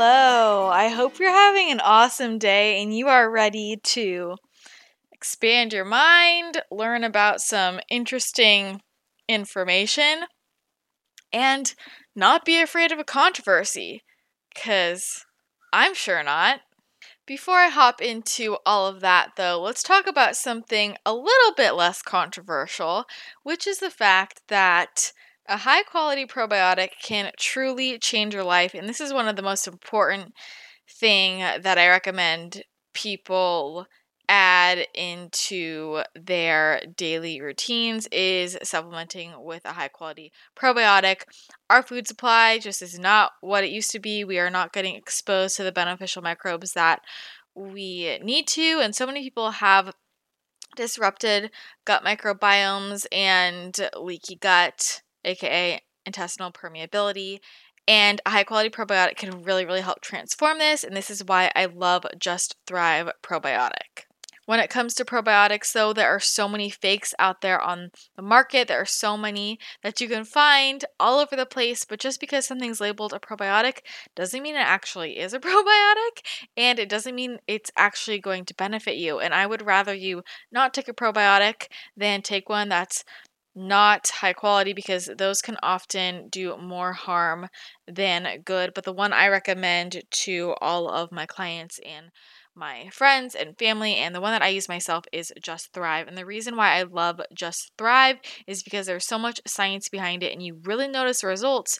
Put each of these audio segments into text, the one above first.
Hello. I hope you're having an awesome day and you are ready to expand your mind, learn about some interesting information, and not be afraid of a controversy. Because I'm sure not. Before I hop into all of that, though, let's talk about something a little bit less controversial, which is the fact that a high quality probiotic can truly change your life, and this is one of the most important thing that I recommend people add into their daily routines is supplementing with a high quality probiotic. Our food supply just is not what it used to be. We are not getting exposed to the beneficial microbes that we need to, and so many people have disrupted gut microbiomes and leaky gut aka intestinal permeability. And a high quality probiotic can really, really help transform this. And this is why I love Just Thrive Probiotic. When it comes to probiotics, though, there are so many fakes out there on the market. There are so many that you can find all over the place. But just because something's labeled a probiotic doesn't mean it actually is a probiotic. And it doesn't mean it's actually going to benefit you. And I would rather you not take a probiotic than take one that's not high quality because those can often do more harm than good. But the one I recommend to all of my clients and my friends and family, and the one that I use myself is Just Thrive. And the reason why I love Just Thrive is because there's so much science behind it, and you really notice results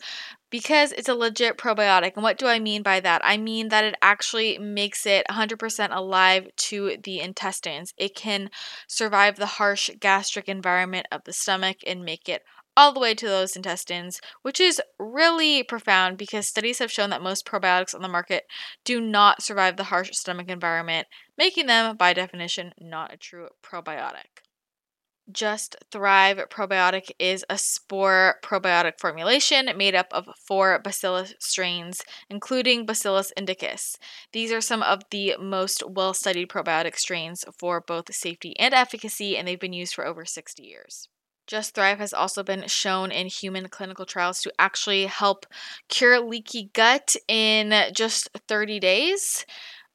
because it's a legit probiotic. And what do I mean by that? I mean that it actually makes it 100% alive to the intestines. It can survive the harsh gastric environment of the stomach and make it all the way to those intestines, which is really profound because studies have shown that most probiotics on the market do not survive the harsh stomach environment, making them, by definition, not a true probiotic. Just Thrive Probiotic is a spore probiotic formulation made up of four bacillus strains, including Bacillus indicus. These are some of the most well studied probiotic strains for both safety and efficacy, and they've been used for over 60 years. Just Thrive has also been shown in human clinical trials to actually help cure leaky gut in just 30 days.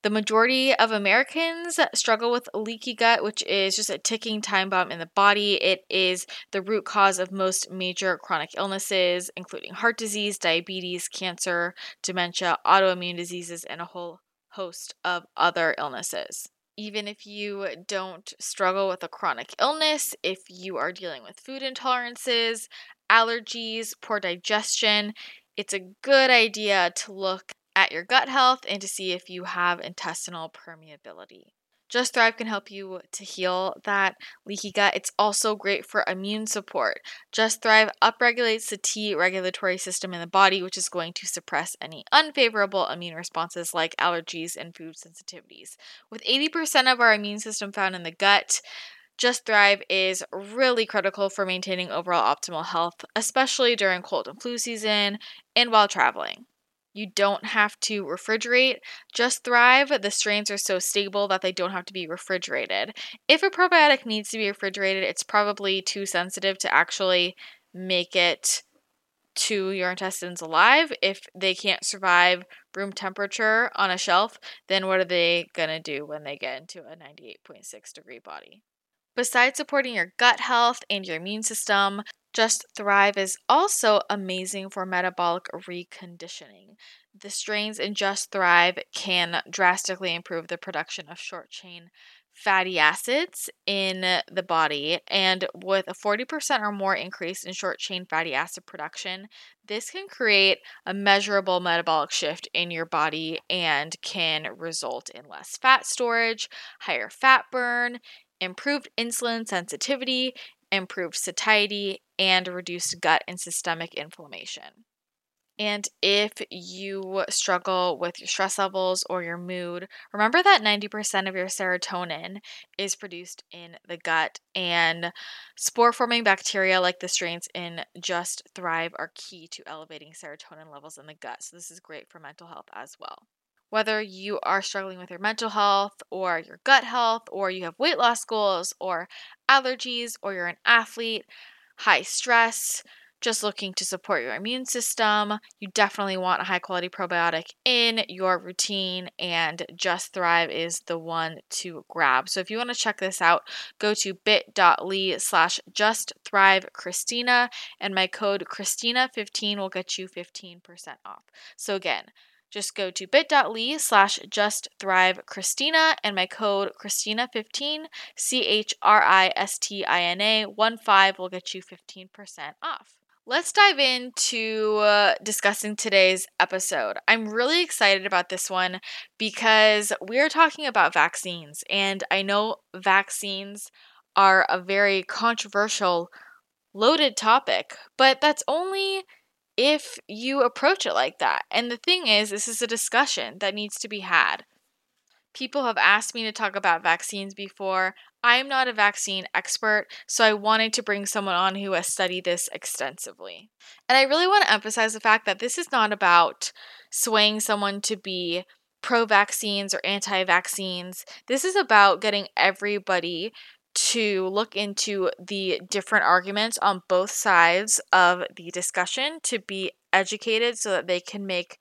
The majority of Americans struggle with leaky gut, which is just a ticking time bomb in the body. It is the root cause of most major chronic illnesses, including heart disease, diabetes, cancer, dementia, autoimmune diseases, and a whole host of other illnesses even if you don't struggle with a chronic illness, if you are dealing with food intolerances, allergies, poor digestion, it's a good idea to look at your gut health and to see if you have intestinal permeability. Just Thrive can help you to heal that leaky gut. It's also great for immune support. Just Thrive upregulates the T regulatory system in the body, which is going to suppress any unfavorable immune responses like allergies and food sensitivities. With 80% of our immune system found in the gut, just Thrive is really critical for maintaining overall optimal health, especially during cold and flu season and while traveling. You don't have to refrigerate. Just Thrive, the strains are so stable that they don't have to be refrigerated. If a probiotic needs to be refrigerated, it's probably too sensitive to actually make it to your intestines alive. If they can't survive room temperature on a shelf, then what are they going to do when they get into a 98.6 degree body? Besides supporting your gut health and your immune system, Just Thrive is also amazing for metabolic reconditioning. The strains in Just Thrive can drastically improve the production of short chain fatty acids in the body. And with a 40% or more increase in short chain fatty acid production, this can create a measurable metabolic shift in your body and can result in less fat storage, higher fat burn, improved insulin sensitivity, improved satiety, and reduced gut and systemic inflammation. And if you struggle with your stress levels or your mood, remember that 90% of your serotonin is produced in the gut, and spore forming bacteria like the strains in Just Thrive are key to elevating serotonin levels in the gut. So, this is great for mental health as well. Whether you are struggling with your mental health or your gut health, or you have weight loss goals or allergies, or you're an athlete, high stress, just looking to support your immune system, you definitely want a high quality probiotic in your routine, and Just Thrive is the one to grab. So if you want to check this out, go to bit.ly slash Just Thrive Christina, and my code Christina15 will get you 15% off. So again, just go to bit.ly slash just thrive Christina and my code Christina15, C H R I S T I N A 1 5 will get you 15% off. Let's dive into uh, discussing today's episode. I'm really excited about this one because we're talking about vaccines, and I know vaccines are a very controversial, loaded topic, but that's only if you approach it like that. And the thing is, this is a discussion that needs to be had. People have asked me to talk about vaccines before. I am not a vaccine expert, so I wanted to bring someone on who has studied this extensively. And I really want to emphasize the fact that this is not about swaying someone to be pro vaccines or anti vaccines. This is about getting everybody to look into the different arguments on both sides of the discussion to be educated so that they can make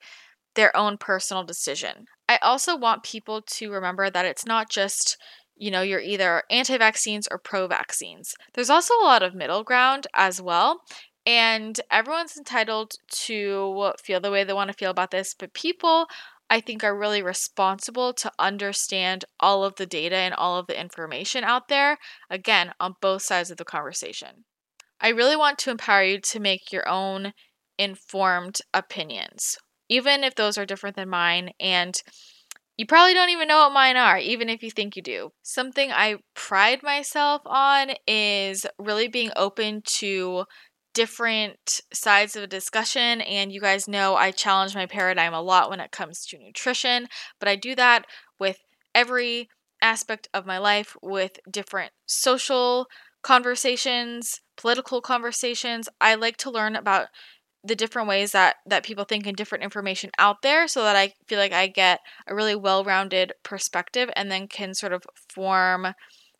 their own personal decision. I also want people to remember that it's not just you know, you're either anti vaccines or pro vaccines. There's also a lot of middle ground as well. And everyone's entitled to feel the way they want to feel about this, but people, I think, are really responsible to understand all of the data and all of the information out there, again, on both sides of the conversation. I really want to empower you to make your own informed opinions even if those are different than mine. And you probably don't even know what mine are, even if you think you do. Something I pride myself on is really being open to different sides of a discussion. And you guys know I challenge my paradigm a lot when it comes to nutrition, but I do that with every aspect of my life with different social conversations, political conversations. I like to learn about the different ways that that people think and different information out there so that I feel like I get a really well-rounded perspective and then can sort of form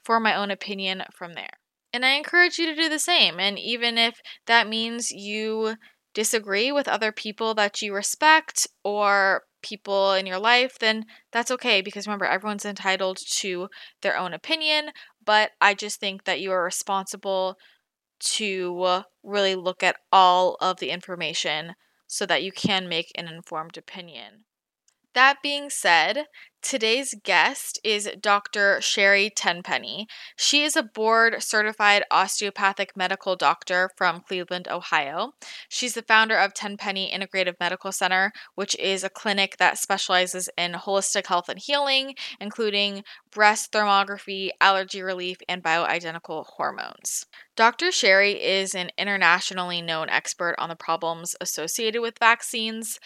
form my own opinion from there. And I encourage you to do the same. And even if that means you disagree with other people that you respect or people in your life, then that's okay because remember, everyone's entitled to their own opinion. But I just think that you are responsible to really look at all of the information so that you can make an informed opinion. That being said, today's guest is Dr. Sherry Tenpenny. She is a board certified osteopathic medical doctor from Cleveland, Ohio. She's the founder of Tenpenny Integrative Medical Center, which is a clinic that specializes in holistic health and healing, including breast thermography, allergy relief, and bioidentical hormones. Dr. Sherry is an internationally known expert on the problems associated with vaccines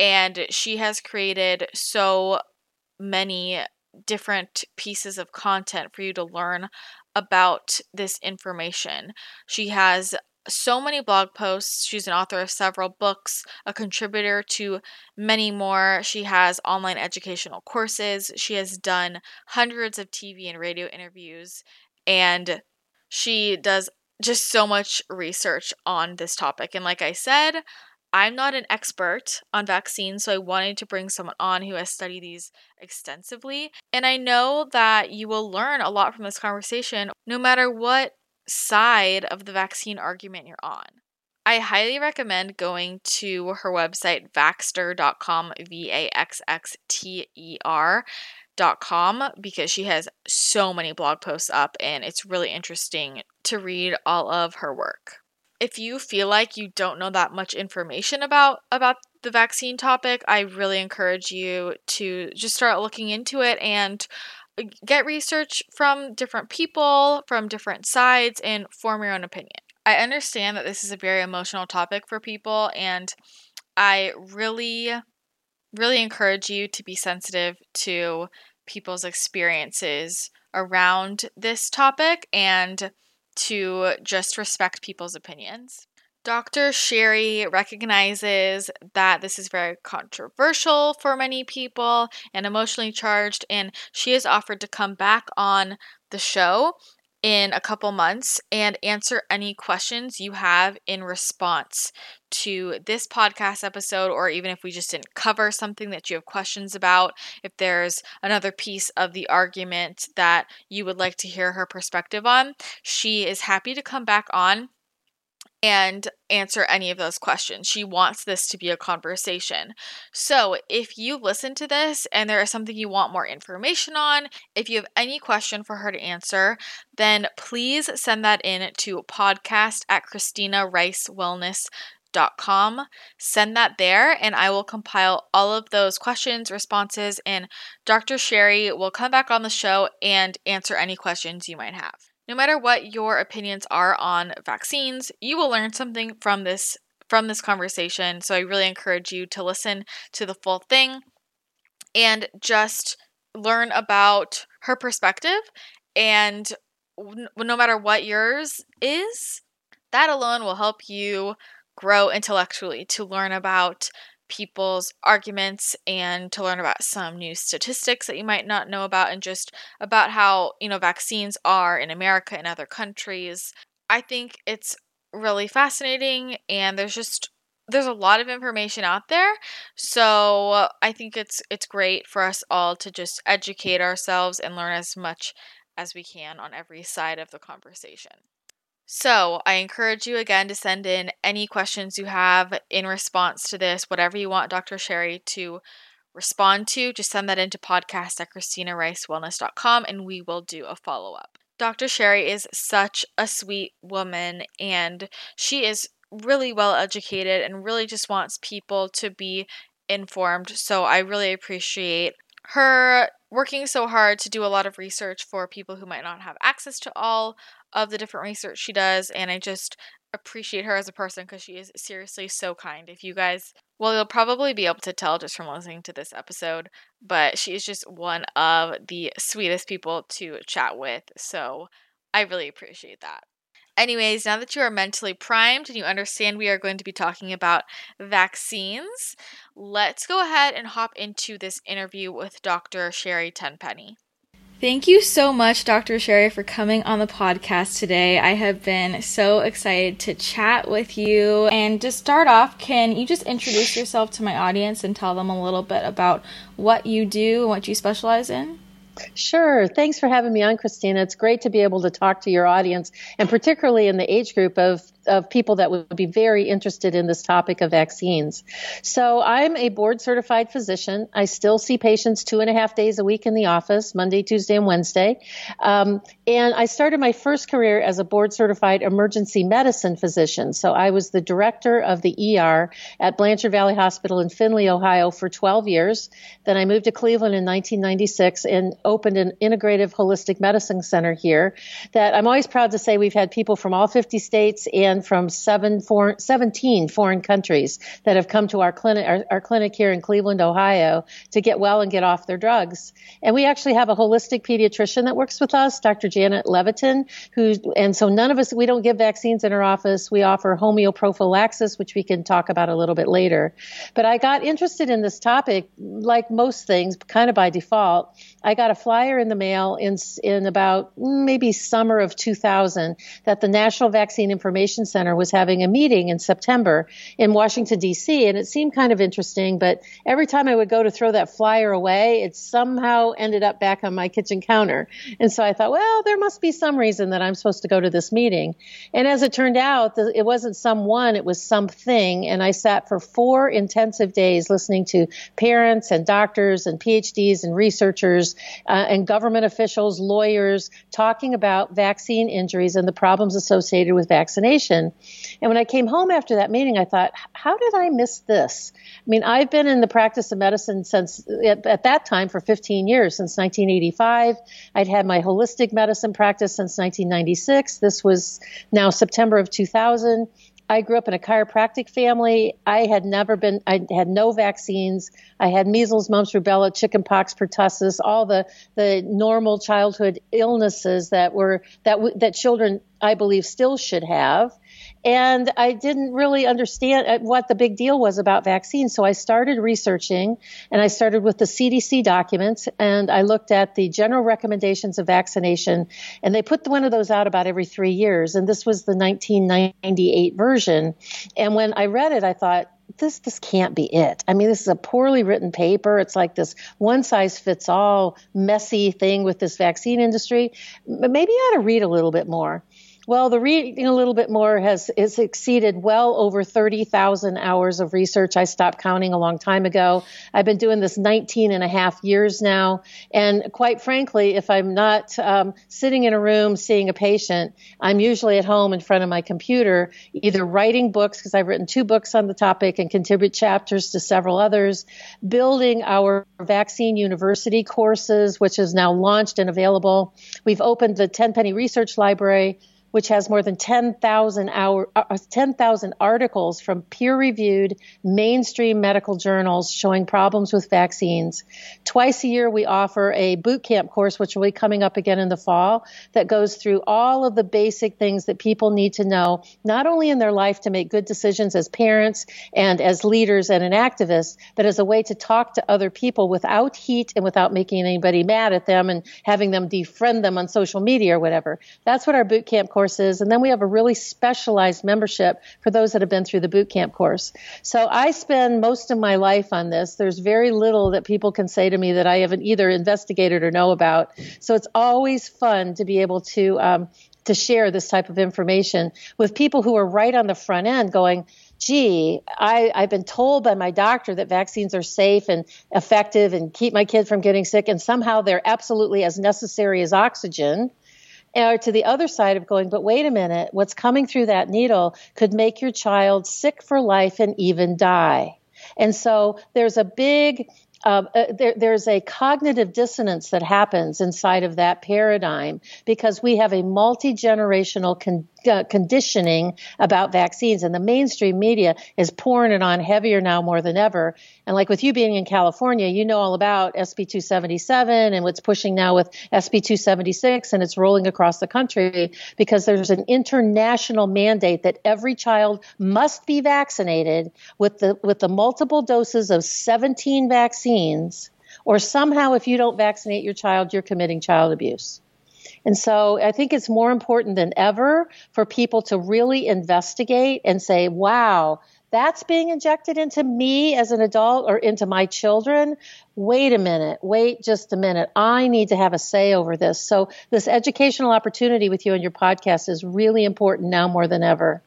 and she has created so many different pieces of content for you to learn about this information. She has so many blog posts. She's an author of several books, a contributor to many more. She has online educational courses. She has done hundreds of TV and radio interviews, and she does just so much research on this topic. And like I said, I'm not an expert on vaccines, so I wanted to bring someone on who has studied these extensively. And I know that you will learn a lot from this conversation, no matter what side of the vaccine argument you're on. I highly recommend going to her website, vaxxter.com, V A X X T E R.com, because she has so many blog posts up and it's really interesting to read all of her work. If you feel like you don't know that much information about about the vaccine topic, I really encourage you to just start looking into it and uh, get research from different people, from different sides, and form your own opinion. I understand that this is a very emotional topic for people, and I really, really encourage you to be sensitive to people's experiences around this topic and to just respect people's opinions. Dr. Sherry recognizes that this is very controversial for many people and emotionally charged, and she has offered to come back on the show in a couple months and answer any questions you have in response to this podcast episode, or even if we just didn't cover something that you have questions about, if there's another piece of the argument that you would like to hear her perspective on, she is happy to come back on and answer any of those questions. She wants this to be a conversation. So, if you listen to this and there is something you want more information on, if you have any question for her to answer, then please send that in to podcast at Christina Rice Wellness. Dot com. Send that there, and I will compile all of those questions, responses, and Dr. Sherry will come back on the show and answer any questions you might have. No matter what your opinions are on vaccines, you will learn something from this from this conversation. So I really encourage you to listen to the full thing and just learn about her perspective and no matter what yours is, that alone will help you grow intellectually to learn about people's arguments and to learn about some new statistics that you might not know about and just about how, you know, vaccines are in America and other countries. I think it's really fascinating and there's just there's a lot of information out there. So, I think it's it's great for us all to just educate ourselves and learn as much as we can on every side of the conversation. So, I encourage you again to send in any questions you have in response to this, whatever you want Dr. Sherry to respond to, just send that into podcast at christinaricewellness.com and we will do a follow up. Dr. Sherry is such a sweet woman and she is really well educated and really just wants people to be informed. So, I really appreciate her working so hard to do a lot of research for people who might not have access to all of the different research she does, and I just appreciate her as a person because she is seriously so kind. If you guys, well, you'll probably be able to tell just from listening to this episode, but she is just one of the sweetest people to chat with. So I really appreciate that. Anyways, now that you are mentally primed and you understand we are going to be talking about vaccines, let's go ahead and hop into this interview with Dr. Sherry Tenpenny. Thank you so much, Dr. Sherry, for coming on the podcast today. I have been so excited to chat with you. And to start off, can you just introduce yourself to my audience and tell them a little bit about what you do and what you specialize in? Sure. Thanks for having me on, Christina. It's great to be able to talk to your audience, and particularly in the age group of, of people that would be very interested in this topic of vaccines. So, I'm a board certified physician. I still see patients two and a half days a week in the office, Monday, Tuesday, and Wednesday. Um, and I started my first career as a board certified emergency medicine physician. So, I was the director of the ER at Blanchard Valley Hospital in Findlay, Ohio for 12 years. Then I moved to Cleveland in 1996 and opened an integrative holistic medicine center here that I'm always proud to say we've had people from all 50 states and from seven foreign, 17 foreign countries that have come to our clinic, our, our clinic here in Cleveland, Ohio to get well and get off their drugs. And we actually have a holistic pediatrician that works with us, Dr. Janet Leviton, who, and so none of us, we don't give vaccines in our office. We offer homeoprophylaxis, which we can talk about a little bit later. But I got interested in this topic, like most things, kind of by default. I got a flyer in the mail in in about maybe summer of 2000 that the National Vaccine Information Center was having a meeting in September in Washington, D.C., and it seemed kind of interesting. But every time I would go to throw that flyer away, it somehow ended up back on my kitchen counter. And so I thought, well, there must be some reason that I'm supposed to go to this meeting. And as it turned out, it wasn't someone, it was something. And I sat for four intensive days listening to parents and doctors and PhDs and researchers uh, and government officials, lawyers, talking about vaccine injuries and the problems associated with vaccination. And when I came home after that meeting, I thought, how did I miss this? I mean, I've been in the practice of medicine since at, at that time for 15 years, since 1985. I'd had my holistic medicine practice since 1996. This was now September of 2000. I grew up in a chiropractic family. I had never been, I had no vaccines. I had measles, mumps, rubella, chickenpox, pertussis, all the, the normal childhood illnesses that were, that, that children, I believe, still should have and I didn't really understand uh, what the big deal was about vaccines. So I started researching and I started with the CDC documents and I looked at the general recommendations of vaccination and they put one of those out about every three years. And this was the 1998 version. And when I read it, I thought, this this can't be it. I mean, this is a poorly written paper. It's like this one size fits all messy thing with this vaccine industry. But Maybe I ought to read a little bit more. Well, the reading a little bit more has, has exceeded well over 30,000 hours of research. I stopped counting a long time ago. I've been doing this 19 and a half years now. And quite frankly, if I'm not um, sitting in a room seeing a patient, I'm usually at home in front of my computer, either writing books, because I've written two books on the topic and contribute chapters to several others, building our vaccine university courses, which is now launched and available. We've opened the Tenpenny Research Library which has more than 10,000 hour, uh, 10,000 articles from peer-reviewed mainstream medical journals showing problems with vaccines. Twice a year, we offer a boot camp course, which will be coming up again in the fall, that goes through all of the basic things that people need to know, not only in their life to make good decisions as parents and as leaders and an activist, but as a way to talk to other people without heat and without making anybody mad at them and having them defriend them on social media or whatever. That's what our boot camp course courses. And then we have a really specialized membership for those that have been through the boot camp course. So I spend most of my life on this. There's very little that people can say to me that I haven't either investigated or know about. So it's always fun to be able to, um, to share this type of information with people who are right on the front end going, gee, I, I've been told by my doctor that vaccines are safe and effective and keep my kid from getting sick, and somehow they're absolutely as necessary as oxygen or to the other side of going, but wait a minute, what's coming through that needle could make your child sick for life and even die. And so there's a big uh, uh, there, there's a cognitive dissonance that happens inside of that paradigm because we have a multi generational con- uh, conditioning about vaccines, and the mainstream media is pouring it on heavier now more than ever. And like with you being in California, you know all about SB 277 and what's pushing now with SB 276, and it's rolling across the country because there's an international mandate that every child must be vaccinated with the with the multiple doses of 17 vaccines. Or somehow, if you don't vaccinate your child, you're committing child abuse. And so I think it's more important than ever for people to really investigate and say, wow, that's being injected into me as an adult or into my children. Wait a minute. Wait just a minute. I need to have a say over this. So this educational opportunity with you and your podcast is really important now more than ever.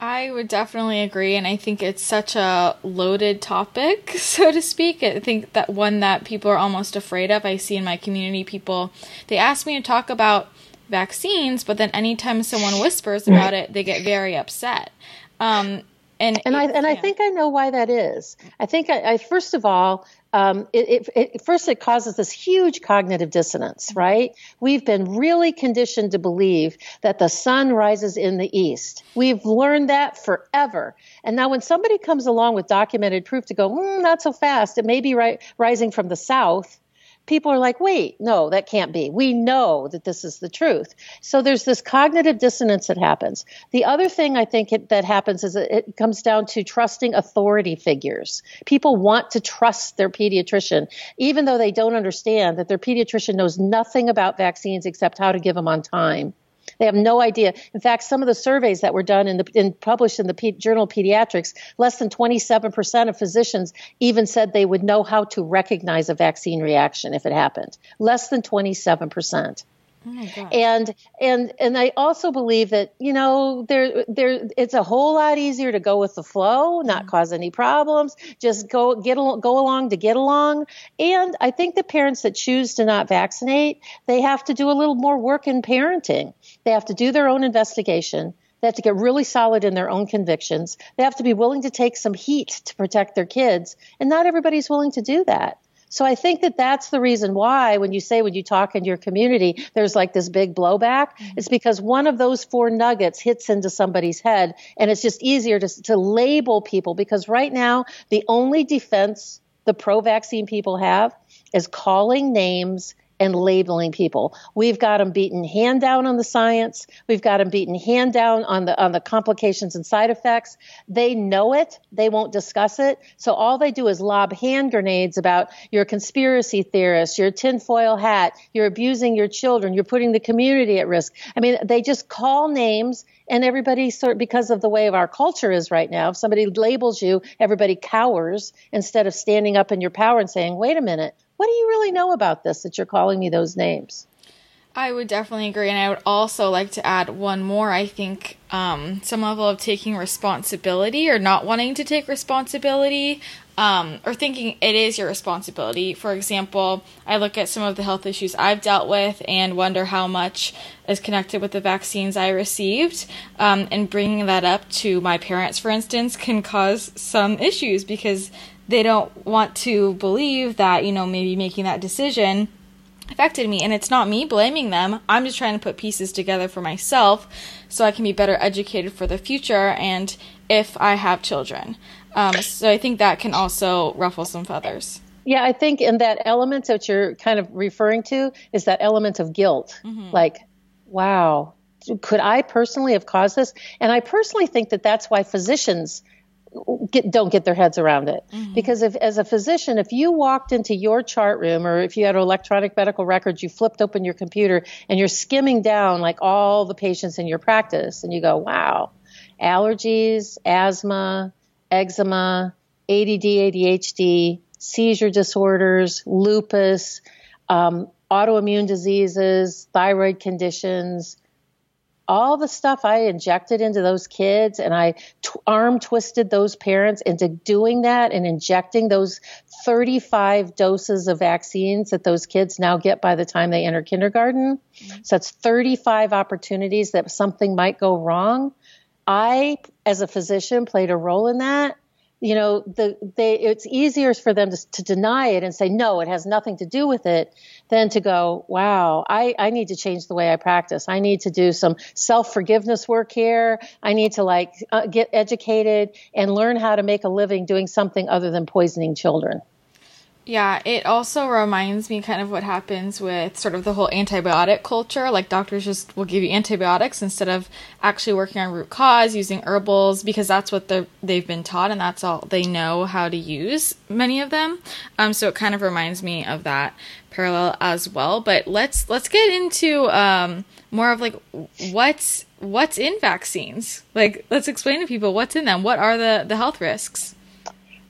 I would definitely agree, and I think it's such a loaded topic, so to speak. I think that one that people are almost afraid of. I see in my community people, they ask me to talk about vaccines, but then anytime someone whispers about it, they get very upset. Um, and and I and. I think I know why that is. I think I, I first of all, um, it, it, it, first it causes this huge cognitive dissonance, right? We've been really conditioned to believe that the sun rises in the east. We've learned that forever. And now when somebody comes along with documented proof to go, mm, not so fast, it may be right, rising from the south people are like, wait, no, that can't be. We know that this is the truth. So there's this cognitive dissonance that happens. The other thing I think it, that happens is it comes down to trusting authority figures. People want to trust their pediatrician, even though they don't understand that their pediatrician knows nothing about vaccines except how to give them on time. They have no idea. In fact, some of the surveys that were done in the in, published in the P- Journal of Pediatrics, less than 27% of physicians even said they would know how to recognize a vaccine reaction if it happened. Less than 27%. Oh and and and I also believe that you know there there it's a whole lot easier to go with the flow, not mm-hmm. cause any problems, just go get go along to get along. And I think the parents that choose to not vaccinate, they have to do a little more work in parenting. They have to do their own investigation. They have to get really solid in their own convictions. They have to be willing to take some heat to protect their kids, and not everybody's willing to do that. So I think that that's the reason why when you say when you talk in your community, there's like this big blowback. Mm-hmm. It's because one of those four nuggets hits into somebody's head and it's just easier to, to label people because right now the only defense the pro vaccine people have is calling names and labeling people. We've got them beaten hand down on the science. We've got them beaten hand down on the on the complications and side effects. They know it. They won't discuss it. So all they do is lob hand grenades about you're a conspiracy theorist, you're a tinfoil hat, you're abusing your children, you're putting the community at risk. I mean, they just call names and everybody sort because of the way of our culture is right now, if somebody labels you, everybody cowers instead of standing up in your power and saying, wait a minute, what do you really know about this that you're calling me those names? I would definitely agree, and I would also like to add one more. I think um, some level of taking responsibility or not wanting to take responsibility, um, or thinking it is your responsibility. For example, I look at some of the health issues I've dealt with and wonder how much is connected with the vaccines I received, um, and bringing that up to my parents, for instance, can cause some issues because they don't want to believe that, you know, maybe making that decision affected me. And it's not me blaming them. I'm just trying to put pieces together for myself so I can be better educated for the future and if I have children. Um, so I think that can also ruffle some feathers. Yeah, I think in that element that you're kind of referring to is that element of guilt. Mm-hmm. Like, wow, could I personally have caused this? And I personally think that that's why physicians get, don't get their heads around it. Mm-hmm. Because if, as a physician, if you walked into your chart room or if you had electronic medical records, you flipped open your computer and you're skimming down like all the patients in your practice and you go, wow, allergies, asthma, eczema, ADD, ADHD, seizure disorders, lupus, um, autoimmune diseases, thyroid conditions, all the stuff I injected into those kids and I t- arm twisted those parents into doing that and injecting those 35 doses of vaccines that those kids now get by the time they enter kindergarten. Mm-hmm. So that's 35 opportunities that something might go wrong. I, as a physician, played a role in that you know, the, they, it's easier for them to, to, deny it and say, no, it has nothing to do with it than to go, wow, I, I need to change the way I practice. I need to do some self forgiveness work here. I need to like uh, get educated and learn how to make a living doing something other than poisoning children. Yeah, it also reminds me kind of what happens with sort of the whole antibiotic culture. Like doctors just will give you antibiotics instead of actually working on root cause, using herbals because that's what they've been taught and that's all they know how to use. Many of them. Um, so it kind of reminds me of that parallel as well. But let's let's get into um, more of like what's what's in vaccines. Like let's explain to people what's in them. What are the the health risks?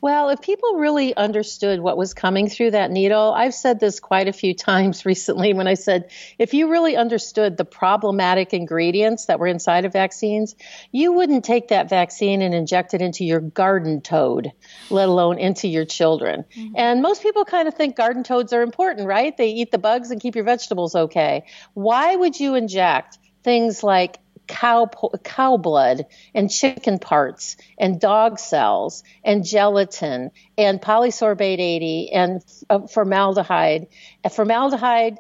Well, if people really understood what was coming through that needle, I've said this quite a few times recently when I said, if you really understood the problematic ingredients that were inside of vaccines, you wouldn't take that vaccine and inject it into your garden toad, let alone into your children. Mm-hmm. And most people kind of think garden toads are important, right? They eat the bugs and keep your vegetables okay. Why would you inject things like cow cow blood and chicken parts and dog cells and gelatin and polysorbate 80 and uh, formaldehyde. Uh, formaldehyde,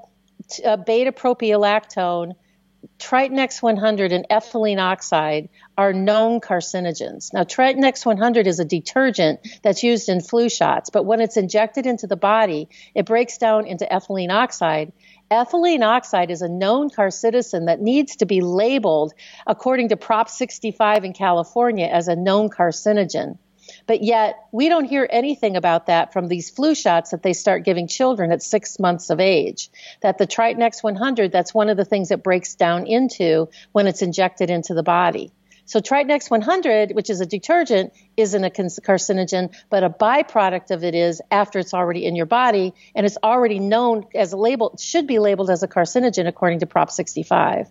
uh, beta propionolactone, Triton X100 and ethylene oxide are known carcinogens. Now, Triton X100 is a detergent that's used in flu shots, but when it's injected into the body, it breaks down into ethylene oxide Ethylene oxide is a known carcinogen that needs to be labeled according to Prop 65 in California as a known carcinogen. But yet, we don't hear anything about that from these flu shots that they start giving children at six months of age. That the Triton X 100, that's one of the things it breaks down into when it's injected into the body. So Triton X 100, which is a detergent, isn't a carcinogen, but a byproduct of it is after it's already in your body and it's already known as a label, should be labeled as a carcinogen according to Prop 65.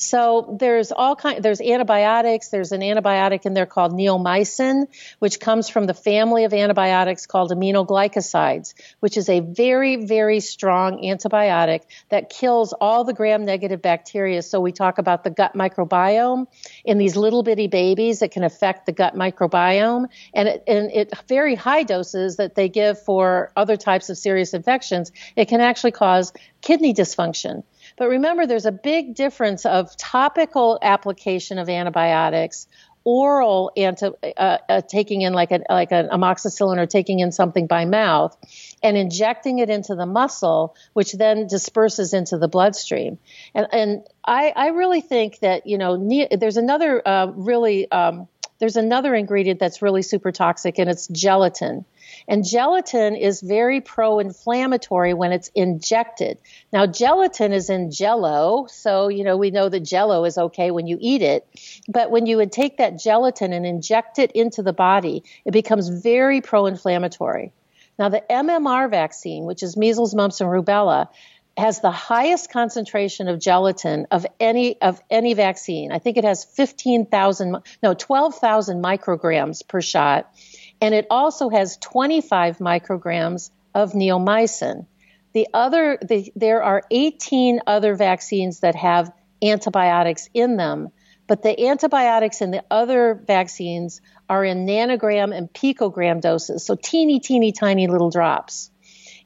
So there's all kind there's antibiotics, there's an antibiotic in there called neomycin, which comes from the family of antibiotics called aminoglycosides, which is a very very strong antibiotic that kills all the gram negative bacteria. So we talk about the gut microbiome in these little bitty babies that can affect the gut microbiome and it, and it very high doses that they give for other types of serious infections, it can actually cause kidney dysfunction. But remember, there's a big difference of topical application of antibiotics, oral anti, uh, uh, taking in like a like an amoxicillin or taking in something by mouth, and injecting it into the muscle, which then disperses into the bloodstream. And and I, I really think that you know ne- there's another uh, really um, there's another ingredient that's really super toxic, and it's gelatin. And gelatin is very pro inflammatory when it's injected. Now, gelatin is in jello, so, you know, we know that jello is okay when you eat it. But when you would take that gelatin and inject it into the body, it becomes very pro inflammatory. Now, the MMR vaccine, which is measles, mumps, and rubella, has the highest concentration of gelatin of any of any vaccine. I think it has 15,000 no 12,000 micrograms per shot and it also has 25 micrograms of neomycin. The other, the, there are 18 other vaccines that have antibiotics in them, but the antibiotics in the other vaccines are in nanogram and picogram doses, so teeny, teeny, tiny little drops.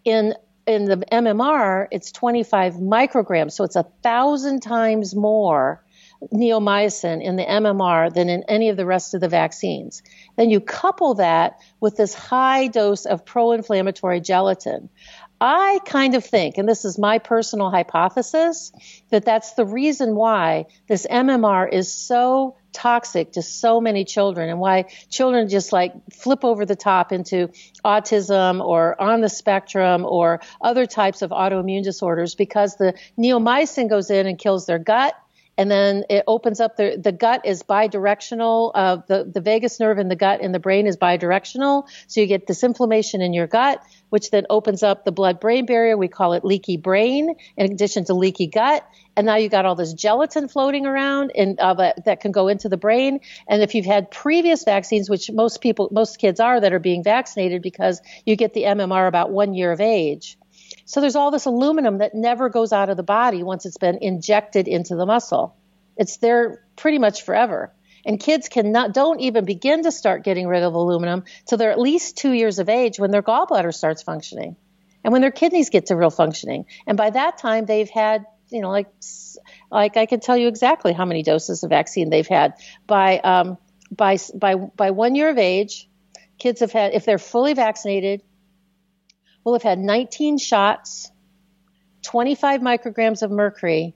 In in the MMR, it's 25 micrograms, so it's a thousand times more neomycin in the MMR than in any of the rest of the vaccines. Then you couple that with this high dose of pro inflammatory gelatin. I kind of think, and this is my personal hypothesis, that that's the reason why this MMR is so toxic to so many children and why children just like flip over the top into autism or on the spectrum or other types of autoimmune disorders because the neomycin goes in and kills their gut and then it opens up the the gut is bidirectional. Uh, the the vagus nerve in the gut in the brain is bidirectional, so you get this inflammation in your gut, which then opens up the blood brain barrier. We call it leaky brain, in addition to leaky gut. And now you got all this gelatin floating around, and uh, that can go into the brain. And if you've had previous vaccines, which most people, most kids are that are being vaccinated, because you get the MMR about one year of age so there's all this aluminum that never goes out of the body once it's been injected into the muscle. It's there pretty much forever. And kids cannot don't even begin to start getting rid of aluminum till they're at least two years of age when their gallbladder starts functioning, and when their kidneys get to real functioning. And by that time, they've had you know like like I can tell you exactly how many doses of vaccine they've had by um, by by by one year of age. Kids have had if they're fully vaccinated, will have had 19 shots, 25 micrograms of mercury,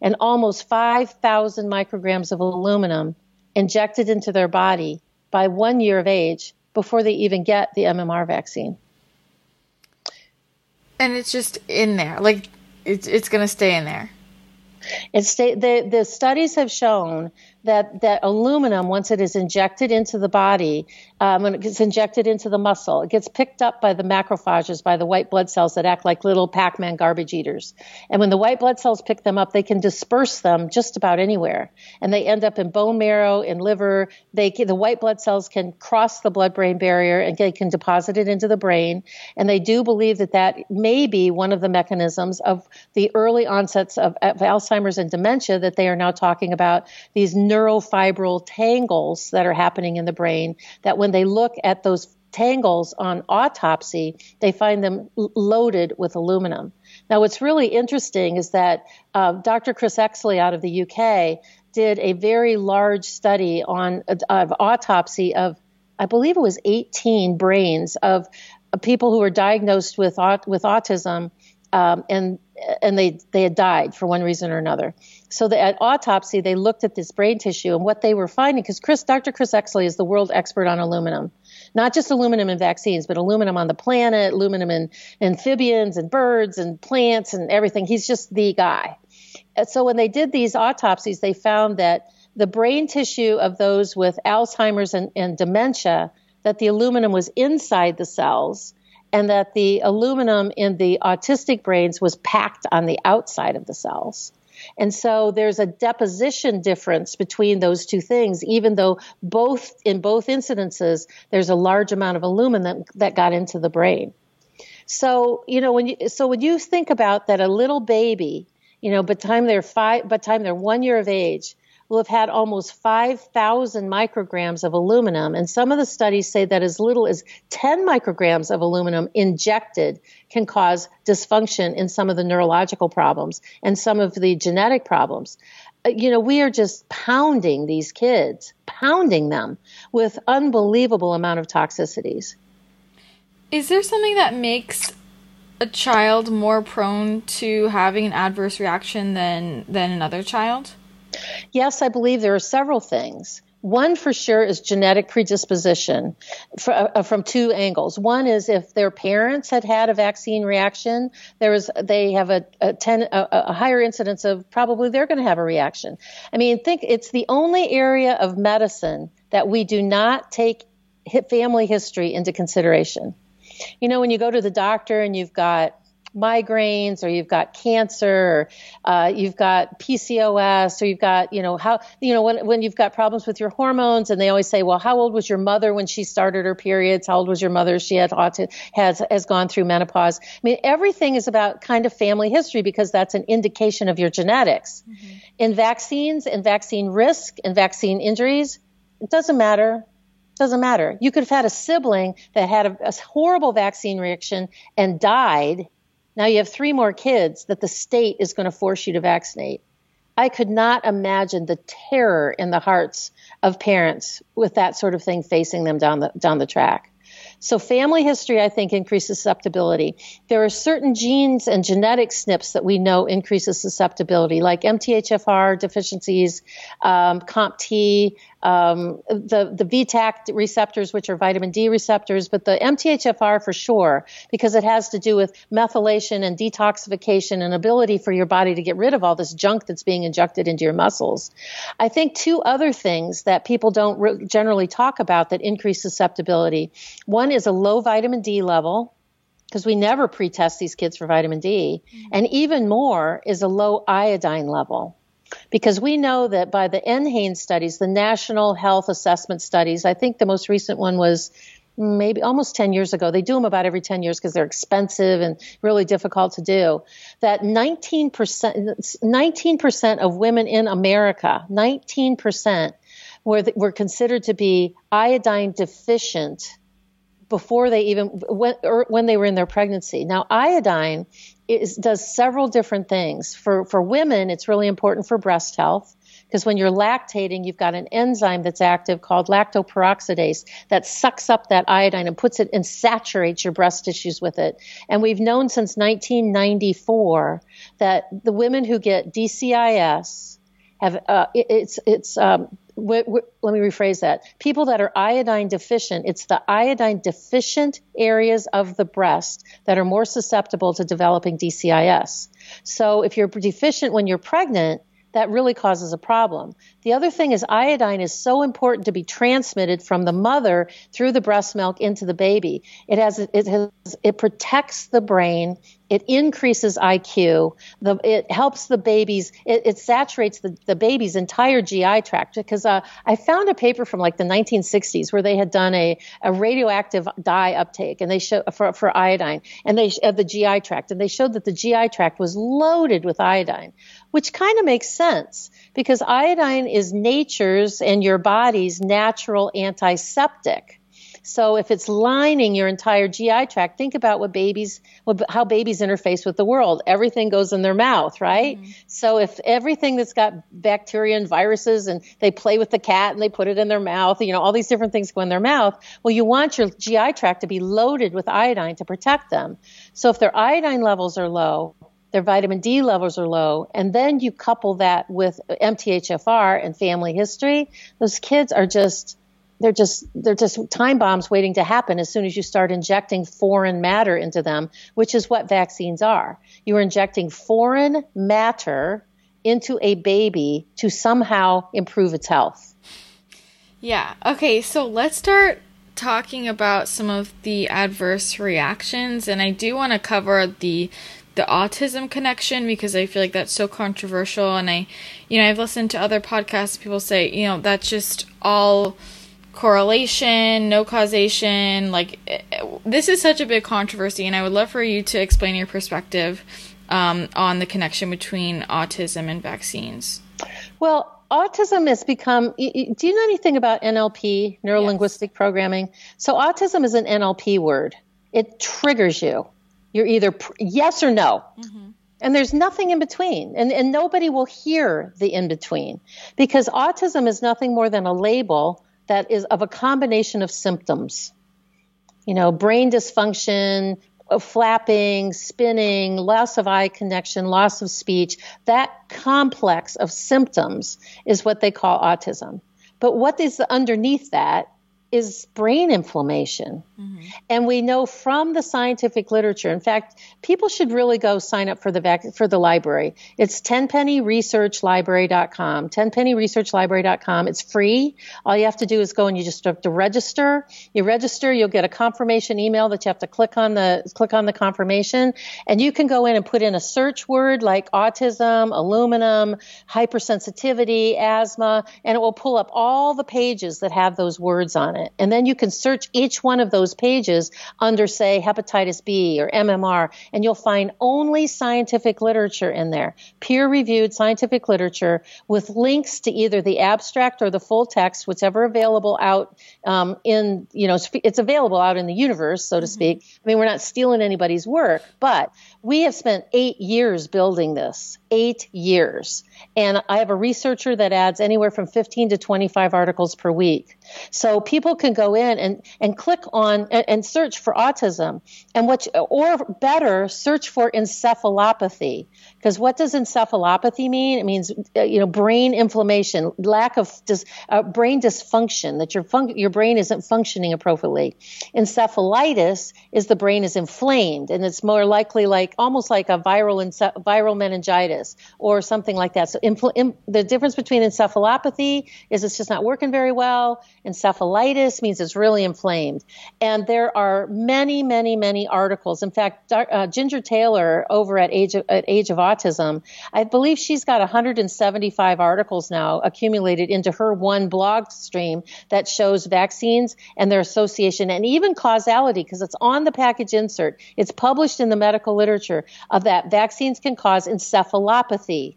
and almost 5,000 micrograms of aluminum injected into their body by one year of age before they even get the MMR vaccine. And it's just in there, like it's it's going to stay in there. It's stay, the the studies have shown that that aluminum, once it is injected into the body, um, when it gets injected into the muscle, it gets picked up by the macrophages, by the white blood cells that act like little Pac-Man garbage eaters. And when the white blood cells pick them up, they can disperse them just about anywhere, and they end up in bone marrow, in liver. They the white blood cells can cross the blood-brain barrier and they can deposit it into the brain. And they do believe that that may be one of the mechanisms of the early onsets of, of Alzheimer's and dementia that they are now talking about these neurofibril tangles that are happening in the brain that when they look at those tangles on autopsy, they find them loaded with aluminum. Now, what's really interesting is that uh, Dr. Chris Exley out of the UK did a very large study on of autopsy of, I believe it was 18 brains of people who were diagnosed with with autism um, and and they they had died for one reason or another. So the, at autopsy, they looked at this brain tissue and what they were finding because Chris, Dr. Chris Exley is the world expert on aluminum. not just aluminum in vaccines, but aluminum on the planet, aluminum in amphibians and birds and plants and everything. He's just the guy. And so when they did these autopsies, they found that the brain tissue of those with Alzheimer's and, and dementia, that the aluminum was inside the cells and that the aluminum in the autistic brains was packed on the outside of the cells. And so there's a deposition difference between those two things, even though both in both incidences there's a large amount of aluminum that got into the brain. So you know when you so when you think about that, a little baby, you know, by time they're five, by time they're one year of age, will have had almost 5,000 micrograms of aluminum. And some of the studies say that as little as 10 micrograms of aluminum injected can cause dysfunction in some of the neurological problems and some of the genetic problems. Uh, you know, we are just pounding these kids, pounding them with unbelievable amount of toxicities. Is there something that makes a child more prone to having an adverse reaction than than another child? Yes, I believe there are several things. One for sure is genetic predisposition for, uh, from two angles. One is if their parents had had a vaccine reaction, there is they have a, a, ten, a, a higher incidence of probably they're going to have a reaction. I mean, think it's the only area of medicine that we do not take family history into consideration. You know, when you go to the doctor and you've got migraines or you've got cancer or uh, you've got PCOS or you've got you know how you know when when you've got problems with your hormones and they always say well how old was your mother when she started her periods? How old was your mother? She had autism has has gone through menopause. I mean everything is about kind of family history because that's an indication of your genetics. Mm-hmm. in vaccines and vaccine risk and vaccine injuries it doesn't matter. Doesn't matter. You could have had a sibling that had a, a horrible vaccine reaction and died now you have three more kids that the state is going to force you to vaccinate. I could not imagine the terror in the hearts of parents with that sort of thing facing them down the down the track. So family history, I think, increases susceptibility. There are certain genes and genetic SNPs that we know increases susceptibility, like MTHFR deficiencies, um, COMT, um, the the VTAC receptors, which are vitamin D receptors, but the MTHFR for sure, because it has to do with methylation and detoxification and ability for your body to get rid of all this junk that's being injected into your muscles. I think two other things that people don't re- generally talk about that increase susceptibility. One is a low vitamin D level because we never pretest these kids for vitamin D. Mm-hmm. And even more is a low iodine level because we know that by the NHANES studies, the National Health Assessment Studies, I think the most recent one was maybe almost 10 years ago. They do them about every 10 years because they're expensive and really difficult to do. That 19%, 19% of women in America, 19% were, were considered to be iodine deficient before they even when, er, when they were in their pregnancy. Now, iodine is, does several different things. For, for women, it's really important for breast health because when you're lactating, you've got an enzyme that's active called lactoperoxidase that sucks up that iodine and puts it and saturates your breast tissues with it. And we've known since 1994 that the women who get DCIS have uh, it, it's it's um, w- w- let me rephrase that. People that are iodine deficient, it's the iodine deficient areas of the breast that are more susceptible to developing DCIS. So if you're deficient when you're pregnant, that really causes a problem. The other thing is iodine is so important to be transmitted from the mother through the breast milk into the baby. It has it has it protects the brain. It increases IQ. The, it helps the babies. It, it saturates the, the baby's entire GI tract. Because uh, I found a paper from like the 1960s where they had done a, a radioactive dye uptake and they show for, for iodine and they of the GI tract and they showed that the GI tract was loaded with iodine which kind of makes sense because iodine is nature's and your body's natural antiseptic. So if it's lining your entire GI tract, think about what babies, how babies interface with the world. Everything goes in their mouth, right? Mm-hmm. So if everything that's got bacteria and viruses and they play with the cat and they put it in their mouth, you know, all these different things go in their mouth. Well, you want your GI tract to be loaded with iodine to protect them. So if their iodine levels are low, their vitamin D levels are low, and then you couple that with MTHFR and family history, those kids are just they're just they're just time bombs waiting to happen as soon as you start injecting foreign matter into them, which is what vaccines are. You are injecting foreign matter into a baby to somehow improve its health. Yeah. Okay, so let's start talking about some of the adverse reactions and I do want to cover the the autism connection because I feel like that's so controversial. And I you know I've listened to other podcasts. People say you know that's just all correlation no causation. Like eh, eh, this is such a big controversy and I would love for you to explain your perspective um, on the connection between autism and vaccines. Well autism has become do you know anything about NLP neuro linguistic yes. programming? So autism is an NLP word. It triggers you you're either pr- yes or no. Mm-hmm. And there's nothing in between. And, and nobody will hear the in between because autism is nothing more than a label that is of a combination of symptoms. You know, brain dysfunction, uh, flapping, spinning, loss of eye connection, loss of speech. That complex of symptoms is what they call autism. But what is underneath that is brain inflammation. Mm-hmm. And we know from the scientific literature, in fact, people should really go sign up for the vac- for the library. It's tenpennyresearchlibrary.com, tenpennyresearchlibrary.com. It's free. All you have to do is go and you just have to register. You register, you'll get a confirmation email that you have to click on the click on the confirmation and you can go in and put in a search word like autism, aluminum, hypersensitivity, asthma, and it will pull up all the pages that have those words on it it. And then you can search each one of those pages under, say, hepatitis B or MMR, and you'll find only scientific literature in there, peer reviewed scientific literature with links to either the abstract or the full text, whichever available out um, in, you know, it's available out in the universe, so to mm-hmm. speak. I mean, we're not stealing anybody's work, but we have spent eight years building this, eight years. And I have a researcher that adds anywhere from 15 to 25 articles per week. So people can go in and, and click on and, and search for autism and what, or better, search for encephalopathy. Because what does encephalopathy mean? It means, uh, you know, brain inflammation, lack of dis, uh, brain dysfunction, that your, fun- your brain isn't functioning appropriately. Encephalitis is the brain is inflamed and it's more likely like, almost like a viral, ence- viral meningitis or something like that. So infl- the difference between encephalopathy is it's just not working very well Encephalitis means it's really inflamed. And there are many, many, many articles. In fact, uh, Ginger Taylor over at Age of, at Age of Autism, I believe she's got 175 articles now accumulated into her one blog stream that shows vaccines and their association and even causality because it's on the package insert. It's published in the medical literature of that vaccines can cause encephalopathy.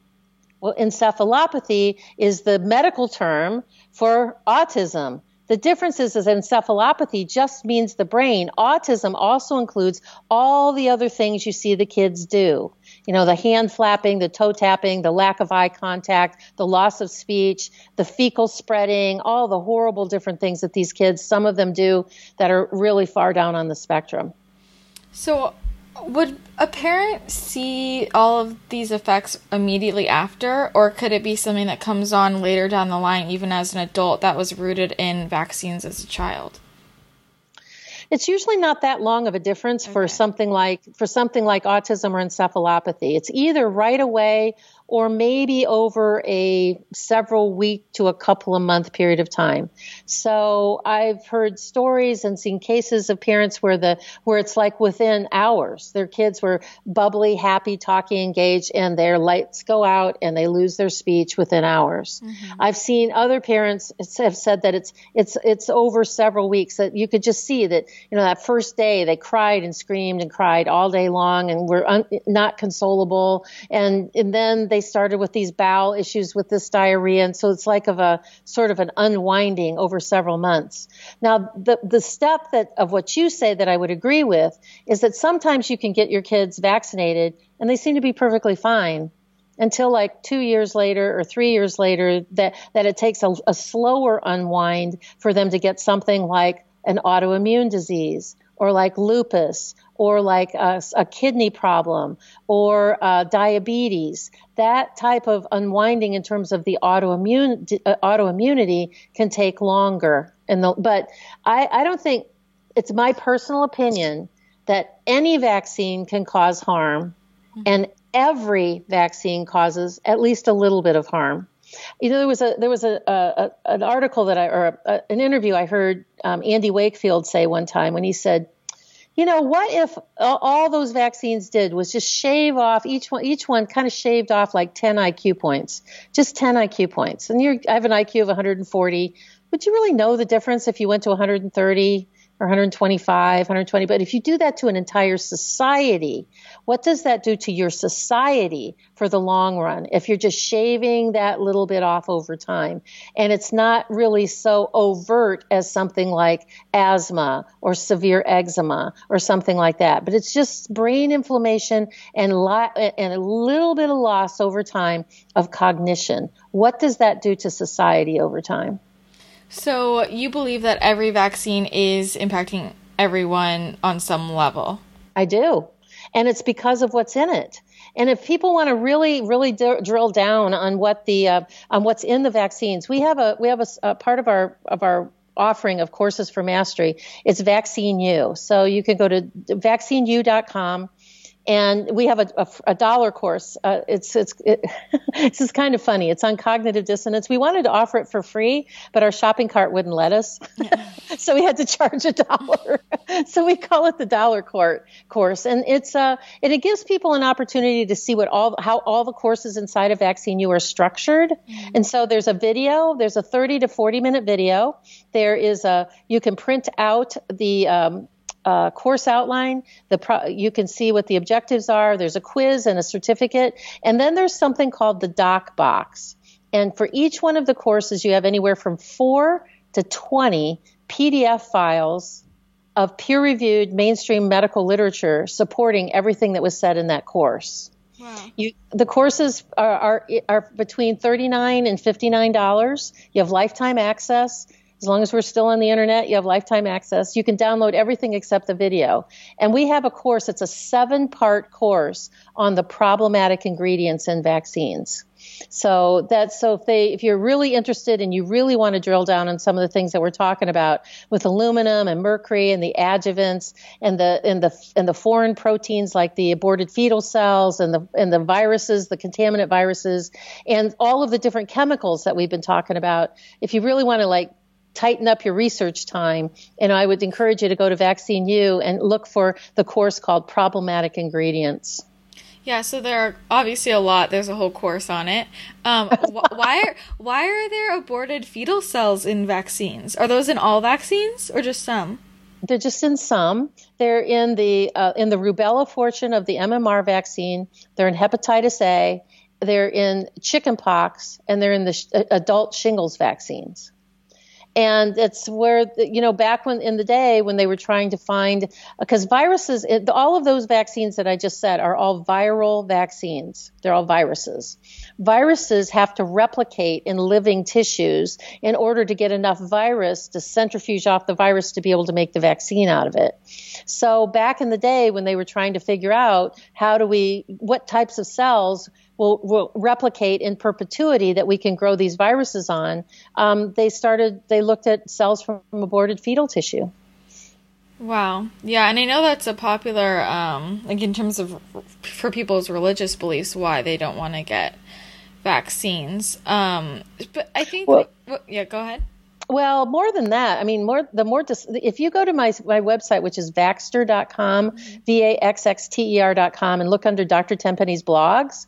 Well, encephalopathy is the medical term for autism. The difference is, is encephalopathy just means the brain. Autism also includes all the other things you see the kids do. You know, the hand flapping, the toe tapping, the lack of eye contact, the loss of speech, the fecal spreading, all the horrible different things that these kids, some of them do that are really far down on the spectrum. So would a parent see all of these effects immediately after, or could it be something that comes on later down the line, even as an adult that was rooted in vaccines as a child? It's usually not that long of a difference okay. for something like for something like autism or encephalopathy. It's either right away or maybe over a several week to a couple of month period of time. So I've heard stories and seen cases of parents where the where it's like within hours their kids were bubbly, happy, talking, engaged, and their lights go out and they lose their speech within hours. Mm-hmm. I've seen other parents have said that it's it's it's over several weeks that you could just see that you know that first day they cried and screamed and cried all day long and were un- not consolable and and then they started with these bowel issues with this diarrhea. And so it's like of a sort of an unwinding over several months. Now, the, the step that of what you say that I would agree with is that sometimes you can get your kids vaccinated and they seem to be perfectly fine until like two years later or three years later that, that it takes a, a slower unwind for them to get something like an autoimmune disease or like lupus or like a, a kidney problem or uh, diabetes. That type of unwinding in terms of the autoimmune uh, autoimmunity can take longer. And the, but I, I don't think it's my personal opinion that any vaccine can cause harm, mm-hmm. and every vaccine causes at least a little bit of harm. You know, there was a there was a, a an article that I or a, an interview I heard um, Andy Wakefield say one time when he said, you know, what if all those vaccines did was just shave off each one each one kind of shaved off like 10 IQ points, just 10 IQ points, and you I have an IQ of 140. Would you really know the difference if you went to 130? Or 125, 120. But if you do that to an entire society, what does that do to your society for the long run? If you're just shaving that little bit off over time and it's not really so overt as something like asthma or severe eczema or something like that, but it's just brain inflammation and, li- and a little bit of loss over time of cognition. What does that do to society over time? So you believe that every vaccine is impacting everyone on some level? I do. And it's because of what's in it. And if people want to really, really d- drill down on what the uh, on what's in the vaccines, we have a we have a, a part of our of our offering of courses for mastery. It's Vaccine U. So you can go to vaccineu.com and we have a, a, a dollar course. Uh, it's it's it, it's just kind of funny. It's on cognitive dissonance. We wanted to offer it for free, but our shopping cart wouldn't let us, yeah. so we had to charge a dollar. so we call it the dollar court course, and it's uh and it gives people an opportunity to see what all how all the courses inside of Vaccine U are structured. Mm-hmm. And so there's a video. There's a 30 to 40 minute video. There is a you can print out the um, uh, course outline. The pro- you can see what the objectives are. There's a quiz and a certificate, and then there's something called the doc box. And for each one of the courses, you have anywhere from four to 20 PDF files of peer-reviewed mainstream medical literature supporting everything that was said in that course. Wow. You, the courses are, are, are between 39 and $59. You have lifetime access. As long as we're still on the internet, you have lifetime access. You can download everything except the video. And we have a course, it's a seven part course on the problematic ingredients in vaccines. So that's so if they if you're really interested and you really want to drill down on some of the things that we're talking about with aluminum and mercury and the adjuvants and the and the and the foreign proteins like the aborted fetal cells and the and the viruses, the contaminant viruses, and all of the different chemicals that we've been talking about. If you really want to like tighten up your research time. And I would encourage you to go to Vaccine U and look for the course called Problematic Ingredients. Yeah, so there are obviously a lot. There's a whole course on it. Um, wh- why are why are there aborted fetal cells in vaccines? Are those in all vaccines or just some? They're just in some. They're in the uh, in the rubella fortune of the MMR vaccine. They're in hepatitis A. They're in chickenpox, and they're in the sh- adult shingles vaccines and it's where you know back when in the day when they were trying to find because viruses it, all of those vaccines that i just said are all viral vaccines. They're all viruses. Viruses have to replicate in living tissues in order to get enough virus to centrifuge off the virus to be able to make the vaccine out of it so back in the day when they were trying to figure out how do we what types of cells will, will replicate in perpetuity that we can grow these viruses on, um, they started, they looked at cells from aborted fetal tissue. Wow. Yeah, and I know that's a popular, um, like in terms of for people's religious beliefs, why they don't want to get vaccines. Um, but I think, well, yeah, go ahead. Well, more than that, I mean, more the more dis- if you go to my my website, which is vaxxter.com, v a x x t e r.com, and look under Dr. Tenpenny's blogs,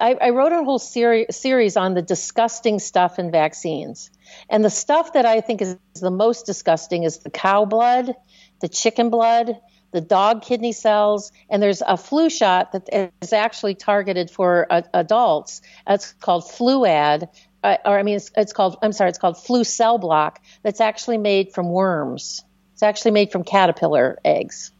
I, I wrote a whole seri- series on the disgusting stuff in vaccines. And the stuff that I think is the most disgusting is the cow blood, the chicken blood, the dog kidney cells, and there's a flu shot that is actually targeted for uh, adults. It's called Fluad, uh, or I mean, it's, it's called, I'm sorry, it's called flu cell Block, that's actually made from worms. It's actually made from caterpillar eggs.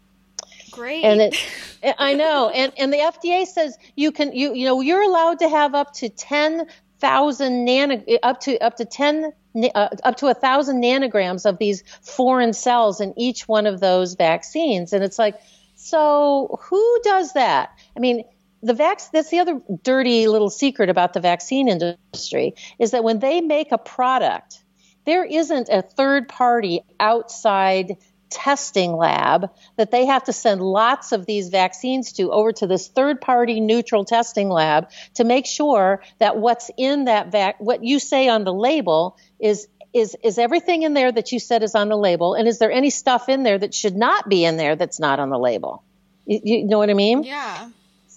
Great. And it, I know, and and the FDA says you can you you know you're allowed to have up to ten thousand nano up to up to ten uh, up to a thousand nanograms of these foreign cells in each one of those vaccines. And it's like, so who does that? I mean, the vac- that's the other dirty little secret about the vaccine industry is that when they make a product, there isn't a third party outside testing lab that they have to send lots of these vaccines to over to this third party neutral testing lab to make sure that what's in that vac what you say on the label is is is everything in there that you said is on the label and is there any stuff in there that should not be in there that's not on the label? You, you know what i mean? Yeah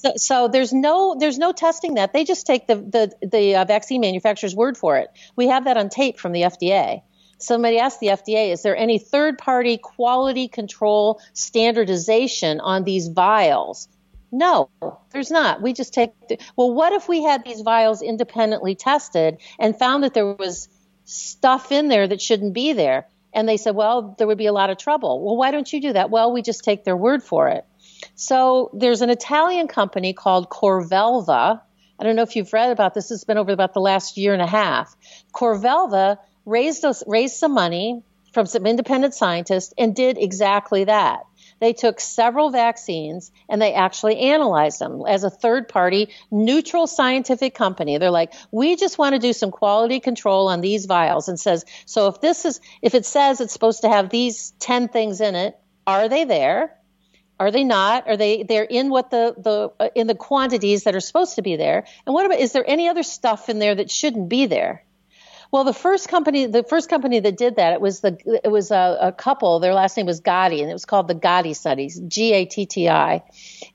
so, so, there's no there's no testing that they just take the the, the uh, vaccine manufacturer's word for it. We have that on tape from the FDA somebody asked the FDA, is there any third party quality control standardization on these vials? No, there's not. We just take, the, well, what if we had these vials independently tested and found that there was stuff in there that shouldn't be there? And they said, well, there would be a lot of trouble. Well, why don't you do that? Well, we just take their word for it. So there's an Italian company called Corvelva. I don't know if you've read about this. It's been over about the last year and a half. Corvelva raised us, raised some money from some independent scientists and did exactly that. They took several vaccines and they actually analyzed them as a third party neutral scientific company. They're like, we just want to do some quality control on these vials and says, so if this is, if it says it's supposed to have these 10 things in it, are they there? Are they not? Are they they're in what the the uh, in the quantities that are supposed to be there? And what about is there any other stuff in there that shouldn't be there? Well, the first company, the first company that did that, it was the it was a, a couple. Their last name was Gatti, and it was called the Gatti studies, G A T T I.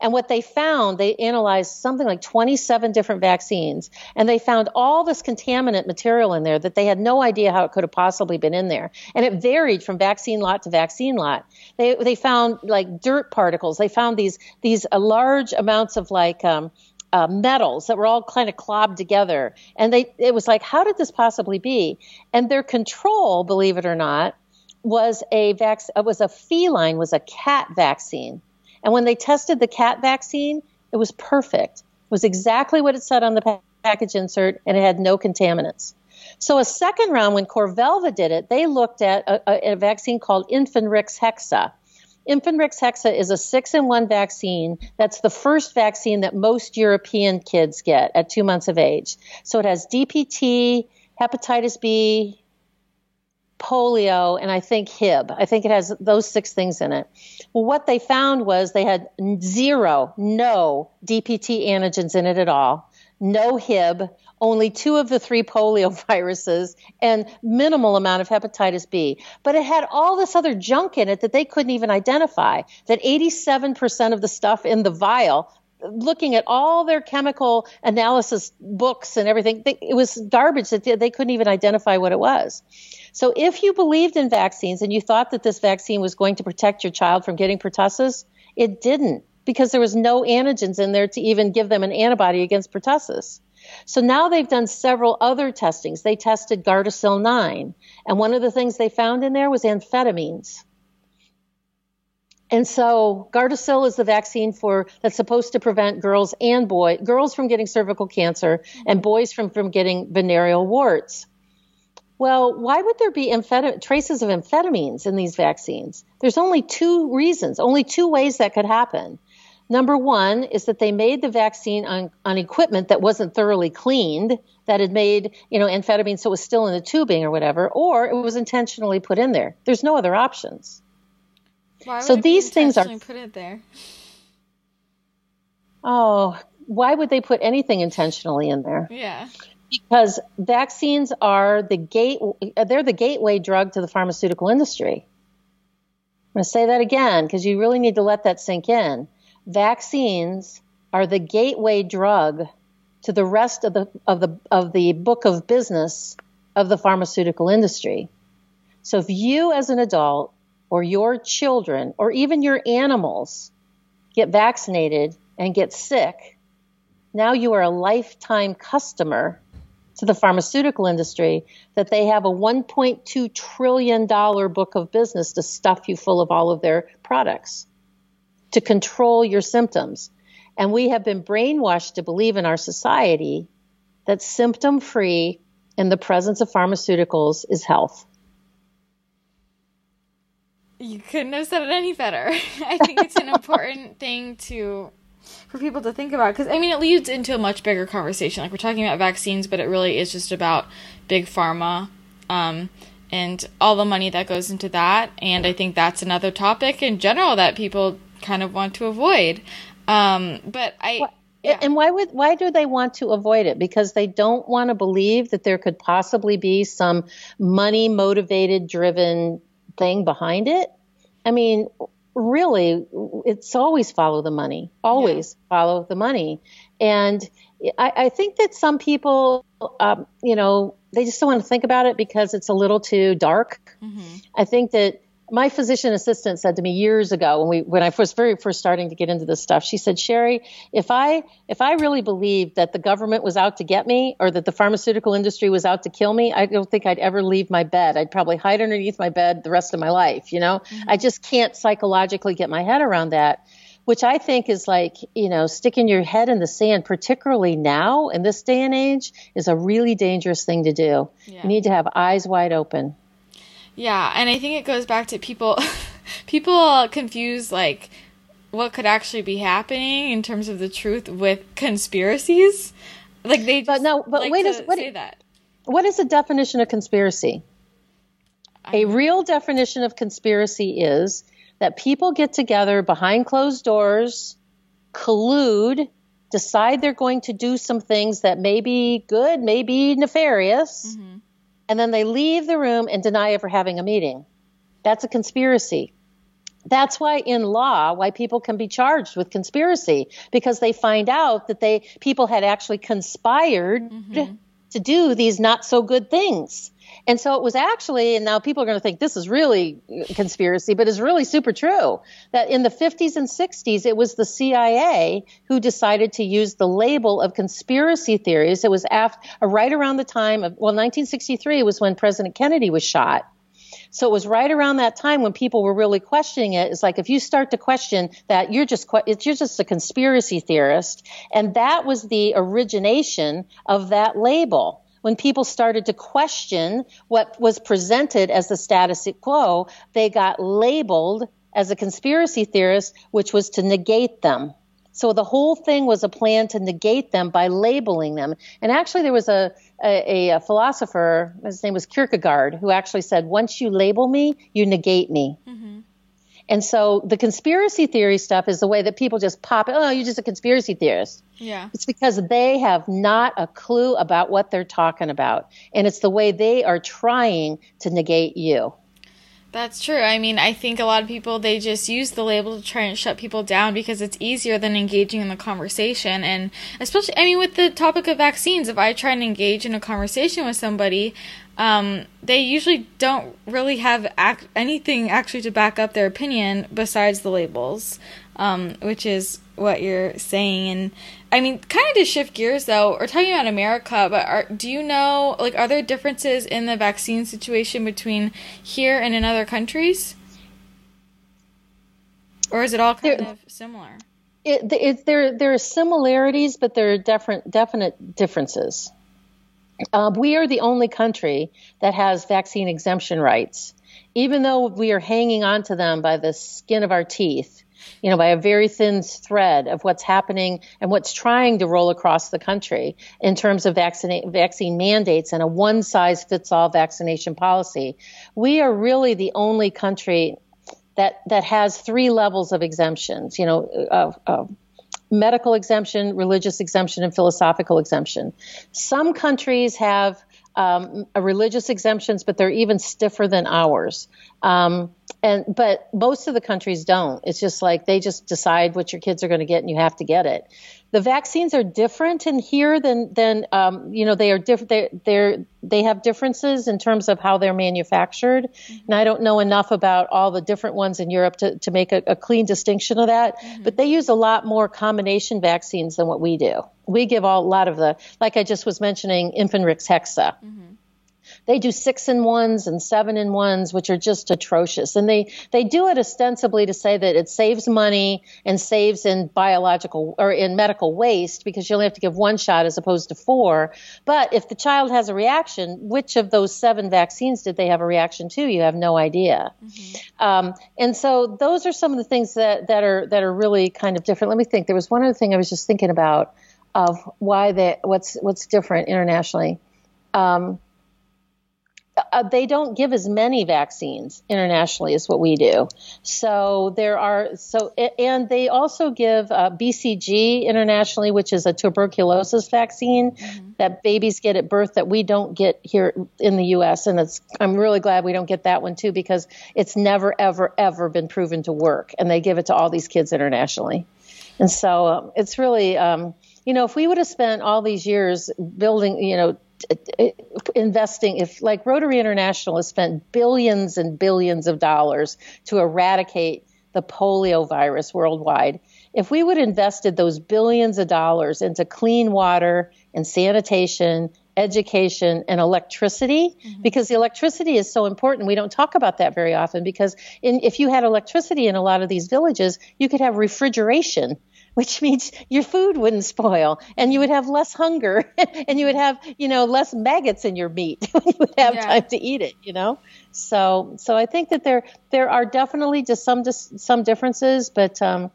And what they found, they analyzed something like 27 different vaccines, and they found all this contaminant material in there that they had no idea how it could have possibly been in there. And it varied from vaccine lot to vaccine lot. They they found like dirt particles. They found these these uh, large amounts of like um, uh, metals that were all kind of clobbed together. And they, it was like, how did this possibly be? And their control, believe it or not, was a vac- was a feline, was a cat vaccine. And when they tested the cat vaccine, it was perfect. It was exactly what it said on the package insert, and it had no contaminants. So a second round, when Corvelva did it, they looked at a, a vaccine called Infanrix Hexa. Infanrix Hexa is a six in one vaccine. That's the first vaccine that most European kids get at two months of age. So it has DPT, hepatitis B, polio, and I think HIB. I think it has those six things in it. Well, what they found was they had zero, no DPT antigens in it at all, no HIB, only two of the three polio viruses, and minimal amount of hepatitis B. But it had all this other junk in it that they couldn't even identify. That 87% of the stuff in the vial looking at all their chemical analysis books and everything, they, it was garbage that they, they couldn't even identify what it was. So if you believed in vaccines and you thought that this vaccine was going to protect your child from getting pertussis, it didn't because there was no antigens in there to even give them an antibody against pertussis. So now they've done several other testings. They tested Gardasil 9, and one of the things they found in there was amphetamines. And so Gardasil is the vaccine for that's supposed to prevent girls and boys, girls from getting cervical cancer and boys from, from getting venereal warts. Well, why would there be traces of amphetamines in these vaccines? There's only two reasons, only two ways that could happen. Number one is that they made the vaccine on, on equipment that wasn't thoroughly cleaned, that had made, you know, amphetamine so it was still in the tubing or whatever, or it was intentionally put in there. There's no other options. Why so these things are put it there. Oh, why would they put anything intentionally in there? Yeah. Because vaccines are the gate they're the gateway drug to the pharmaceutical industry. I'm going to say that again because you really need to let that sink in vaccines are the gateway drug to the rest of the of the of the book of business of the pharmaceutical industry. So if you as an adult or your children or even your animals get vaccinated and get sick, now you are a lifetime customer to the pharmaceutical industry that they have a 1.2 trillion dollar book of business to stuff you full of all of their products to control your symptoms. And we have been brainwashed to believe in our society that symptom free in the presence of pharmaceuticals is health. You couldn't have said it any better. I think it's an important thing to for people to think about because I mean it leads into a much bigger conversation. Like we're talking about vaccines, but it really is just about big pharma um, and all the money that goes into that. And I think that's another topic in general that people kind of want to avoid. Um, but I. Yeah. And why would why do they want to avoid it? Because they don't want to believe that there could possibly be some money motivated driven thing behind it. I mean, really, it's always follow the money. Always yeah. follow the money. And I, I think that some people, um, you know, they just don't want to think about it because it's a little too dark. Mm-hmm. I think that my physician assistant said to me years ago when we when I was very first starting to get into this stuff, she said, Sherri, if I if I really believed that the government was out to get me or that the pharmaceutical industry was out to kill me, I don't think I'd ever leave my bed. I'd probably hide underneath my bed the rest of my life, you know? Mm-hmm. I just can't psychologically get my head around that. Which I think is like, you know, sticking your head in the sand, particularly now in this day and age, is a really dangerous thing to do. Yeah. You need to have eyes wide open. Yeah, and I think it goes back to people people confuse like what could actually be happening in terms of the truth with conspiracies. Like they But no, but like wait a what, that. What is the definition of conspiracy? A real definition of conspiracy is that people get together behind closed doors, collude, decide they're going to do some things that may be good, may be nefarious, mm-hmm and then they leave the room and deny ever having a meeting. That's a conspiracy. That's why in law, why people can be charged with conspiracy because they find out that they people had actually conspired mm-hmm. to do these not so good things. And so it was actually, and now people are going to think this is really conspiracy, but it's really super true that in the 50s and 60s, it was the CIA who decided to use the label of conspiracy theories. It was after, uh, right around the time of, well, 1963 was when President Kennedy was shot. So it was right around that time when people were really questioning it. It's like if you start to question that, you're just you're just a conspiracy theorist, and that was the origination of that label when people started to question what was presented as the status quo, they got labeled as a conspiracy theorist, which was to negate them. So the whole thing was a plan to negate them by labeling them. And actually, there was a, a, a philosopher, his name was Kierkegaard, who actually said, once you label me, you negate me. Mm-hmm. And so the conspiracy theory stuff is the way that people just pop, oh, you're just a conspiracy theorist. Yeah. It's because they have not a clue about what they're talking about. And it's the way they are trying to negate you. That's true. I mean, I think a lot of people they just use the label to try and shut people down because it's easier than engaging in the conversation. And especially, I mean, with the topic of vaccines, if I try and engage in a conversation with somebody, um, they usually don't really have ac- anything actually to back up their opinion besides the labels, um, which is what you're saying. And I mean, kind of to shift gears though, we're talking about America, but are, do you know, like, are there differences in the vaccine situation between here and in other countries? Or is it all kind there, of similar? It, it, there, there are similarities, but there are different, definite differences. Uh, we are the only country that has vaccine exemption rights, even though we are hanging on to them by the skin of our teeth. You know, by a very thin thread of what's happening and what's trying to roll across the country in terms of vaccine, vaccine mandates and a one size fits all vaccination policy. We are really the only country that, that has three levels of exemptions, you know, uh, uh, medical exemption, religious exemption, and philosophical exemption. Some countries have um, religious exemptions, but they're even stiffer than ours. Um, and but most of the countries don't. It's just like they just decide what your kids are going to get, and you have to get it the vaccines are different in here than than um, you know they are different. They they they have differences in terms of how they're manufactured, mm-hmm. and I don't know enough about all the different ones in Europe to to make a, a clean distinction of that. Mm-hmm. But they use a lot more combination vaccines than what we do. We give all, a lot of the like I just was mentioning, Infanrix Hexa. Mm-hmm. They do six in ones and seven in ones, which are just atrocious. And they, they do it ostensibly to say that it saves money and saves in biological or in medical waste because you only have to give one shot as opposed to four. But if the child has a reaction, which of those seven vaccines did they have a reaction to? You have no idea. Mm-hmm. Um, and so those are some of the things that, that are that are really kind of different. Let me think. There was one other thing I was just thinking about of why they what's what's different internationally. Um, uh, they don't give as many vaccines internationally as what we do. So there are so and they also give uh, BCG internationally, which is a tuberculosis vaccine mm-hmm. that babies get at birth that we don't get here in the U.S. And it's I'm really glad we don't get that one too because it's never ever ever been proven to work, and they give it to all these kids internationally. And so um, it's really um, you know if we would have spent all these years building you know investing if like Rotary International has spent billions and billions of dollars to eradicate the polio virus worldwide if we would have invested those billions of dollars into clean water and sanitation education and electricity mm-hmm. because the electricity is so important we don't talk about that very often because in, if you had electricity in a lot of these villages you could have refrigeration which means your food wouldn't spoil and you would have less hunger and you would have, you know, less maggots in your meat you would have yeah. time to eat it, you know? So, so I think that there, there are definitely just some, just some differences, but, um,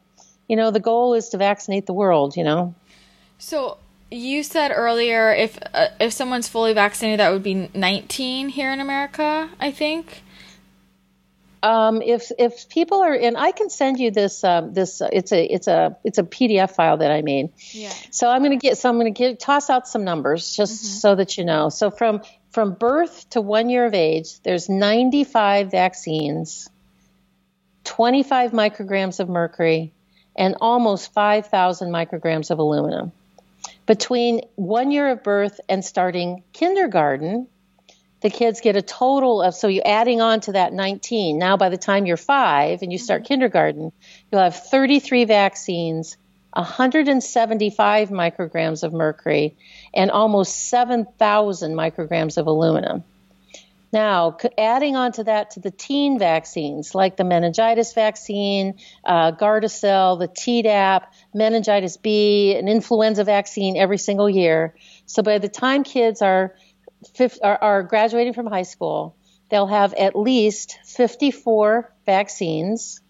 you know, the goal is to vaccinate the world, you know? So you said earlier if, uh, if someone's fully vaccinated, that would be 19 here in America, I think um, if if people are and I can send you this um, this uh, it's a it's a it's a PDF file that I made. Yeah. So I'm going to get so I'm going to get toss out some numbers just mm-hmm. so that you know. So from from birth to one year of age, there's 95 vaccines, 25 micrograms of mercury, and almost 5,000 micrograms of aluminum. Between one year of birth and starting kindergarten, the kids get a total of so you're adding on to that 19 now by the time you're five and you start mm-hmm. kindergarten you'll have 33 vaccines 175 micrograms of mercury and almost 7,000 micrograms of aluminum now, adding on to that to the teen vaccines like the meningitis vaccine, uh, Gardasil, the Tdap, meningitis B, an influenza vaccine every single year. So by the time kids are are, are graduating from high school, they'll have at least 54 vaccines,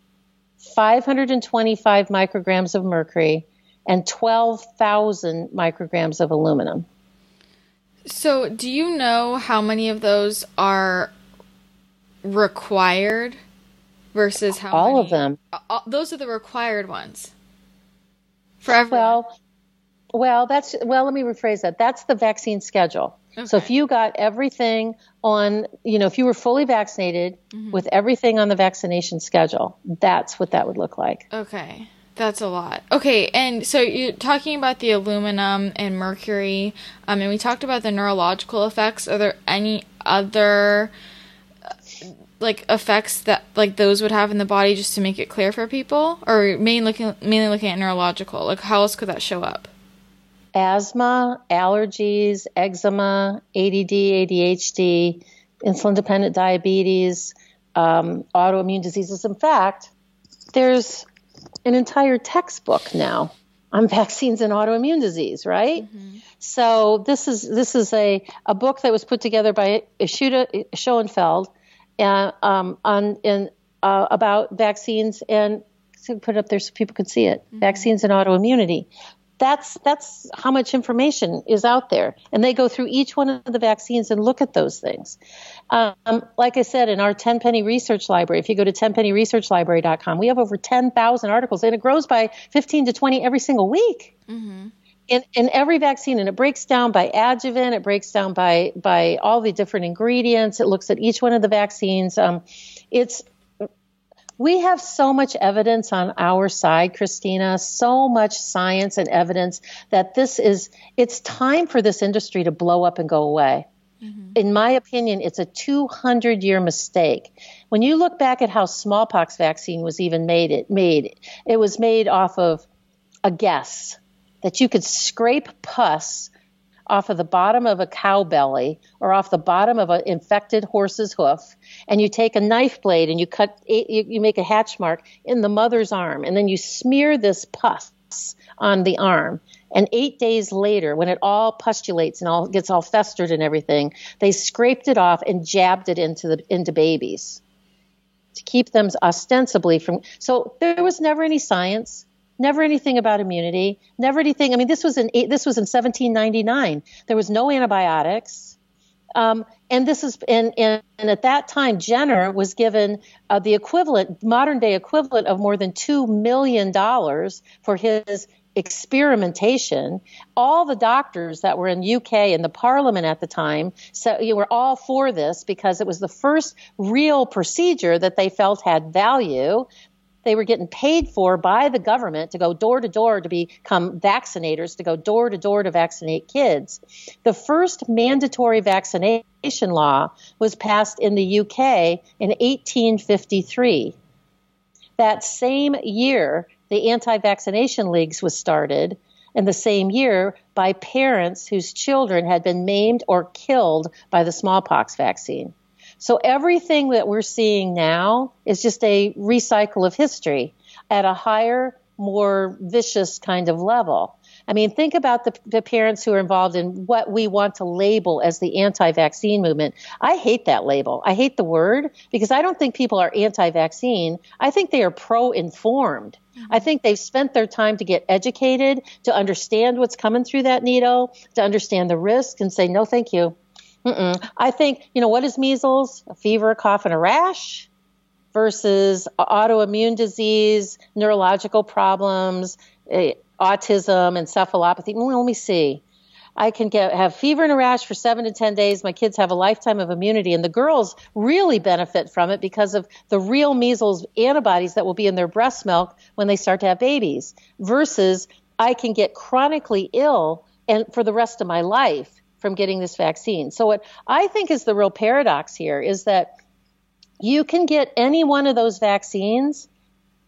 525 micrograms of mercury, and 12,000 micrograms of aluminum. So, do you know how many of those are required versus how all many? of them? Uh, all, those are the required ones for everyone. Well, well, that's well. Let me rephrase that. That's the vaccine schedule. Okay. So if you got everything on, you know, if you were fully vaccinated mm-hmm. with everything on the vaccination schedule, that's what that would look like. Okay. That's a lot. Okay, and so you're talking about the aluminum and mercury, um, and we talked about the neurological effects. Are there any other uh, like effects that like those would have in the body, just to make it clear for people, or mainly looking mainly looking at neurological? Like how else could that show up? Asthma, allergies, eczema, ADD, ADHD, insulin dependent diabetes, um, autoimmune diseases. In fact, there's an entire textbook now on vaccines and autoimmune disease, right? Mm-hmm. So this is this is a, a book that was put together by Yehuda Shoenfeld uh, um, on in uh, about vaccines and so put it up there so people could see it. Mm-hmm. Vaccines and autoimmunity that's that's how much information is out there. And they go through each one of the vaccines and look at those things. Um, like i said in our Tenpenny research library if you go to tenpennyresearchlibrary.com we have over 10000 articles and it grows by 15 to 20 every single week. Mm-hmm. in, in every vaccine and it breaks down by adjuvant it breaks down by by all the different ingredients it looks at each one of the vaccines. Um, it's we have so much evidence on our side, Christina, so much science and evidence that this is, it's time for this industry to blow up and go away. Mm-hmm. In my opinion, it's a 200 year mistake. When you look back at how smallpox vaccine was even made, it made, it was made off of a guess that you could scrape pus off of the bottom of a cow belly or off the bottom of an infected horse's hoof, and you take a knife blade and you cut, you make a hatch mark in the mother's arm, and then you smear this pus on the arm. And eight days later, when it all pustulates and all gets all festered and everything, they scraped it off and jabbed it into the into babies to keep them ostensibly from. So there was never any science, never anything about immunity, never anything. I mean, this was in this was in 1799. There was no antibiotics. Um, and this is and, and, and, at that time jenner was given uh, the equivalent modern day equivalent of more than two million dollars for his experimentation. All the doctors that were in UK and the Parliament at the time so you were all for this because it was the first real procedure that they felt had value. They were getting paid for by the government to go door to door to become vaccinators, to go door to door to vaccinate kids. The first mandatory vaccination law was passed in the UK in 1853. That same year, the anti vaccination leagues was started in the same year by parents whose children had been maimed or killed by the smallpox vaccine. So everything that we're seeing now is just a recycle of history at a higher, more vicious kind of level. I mean, think about the, the, parents who are involved in what we want to label as the anti vaccine movement. I hate that label. I hate the word because I don't think people are anti vaccine. I think they are pro informed. Mm-hmm. I think they've spent their time to get educated, to understand what's coming through that needle, to understand the risk and say, no, thank you. Mm-mm. I think, you know, what is measles? A fever, a cough, and a rash versus autoimmune disease, neurological problems, autism, encephalopathy. Well, let me see. I can get have fever and a rash for seven to ten days. My kids have a lifetime of immunity, and the girls really benefit from it because of the real measles antibodies that will be in their breast milk when they start to have babies. Versus, I can get chronically ill and for the rest of my life from getting this vaccine. So what I think is the real paradox here is that you can get any one of those vaccines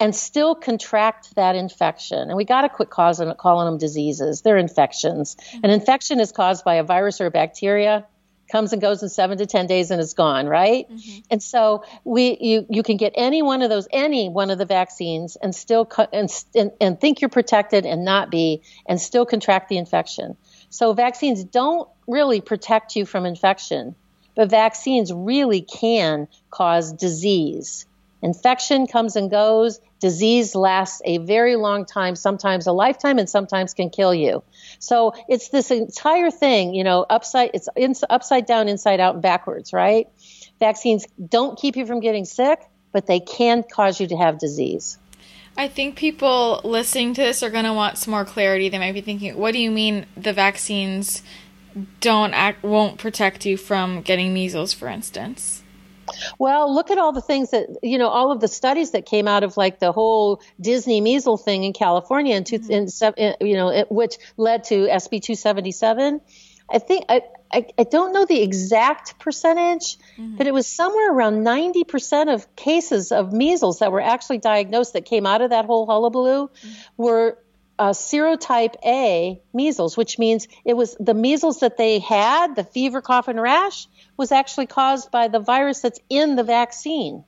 and still contract that infection. And we got to quit causing, calling them diseases. They're infections. Mm-hmm. An infection is caused by a virus or a bacteria, comes and goes in seven to 10 days and is gone, right? Mm-hmm. And so we, you, you can get any one of those, any one of the vaccines and still, co- and, and, and think you're protected and not be, and still contract the infection. So vaccines don't really protect you from infection, but vaccines really can cause disease. Infection comes and goes. Disease lasts a very long time, sometimes a lifetime, and sometimes can kill you. So it's this entire thing, you know, upside, it's in, upside down, inside out, and backwards, right? Vaccines don't keep you from getting sick, but they can cause you to have disease. I think people listening to this are going to want some more clarity. They might be thinking, "What do you mean the vaccines don't act won't protect you from getting measles, for instance?" Well, look at all the things that, you know, all of the studies that came out of like the whole Disney measles thing in California in, two, mm-hmm. in you know, it, which led to SB 277. I think, I, I, I, don't know the exact percentage, mm-hmm. but it was somewhere around 90% of cases of measles that were actually diagnosed that came out of that whole hullabaloo mm-hmm. were uh, serotype A measles, which means it was the measles that they had, the fever, cough, and rash, was actually caused by the virus that's in the vaccine.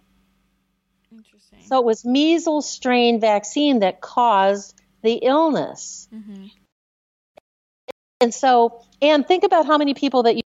Interesting. So it was measles strain vaccine that caused the illness. Mm-hmm. And so, and think about how many people that you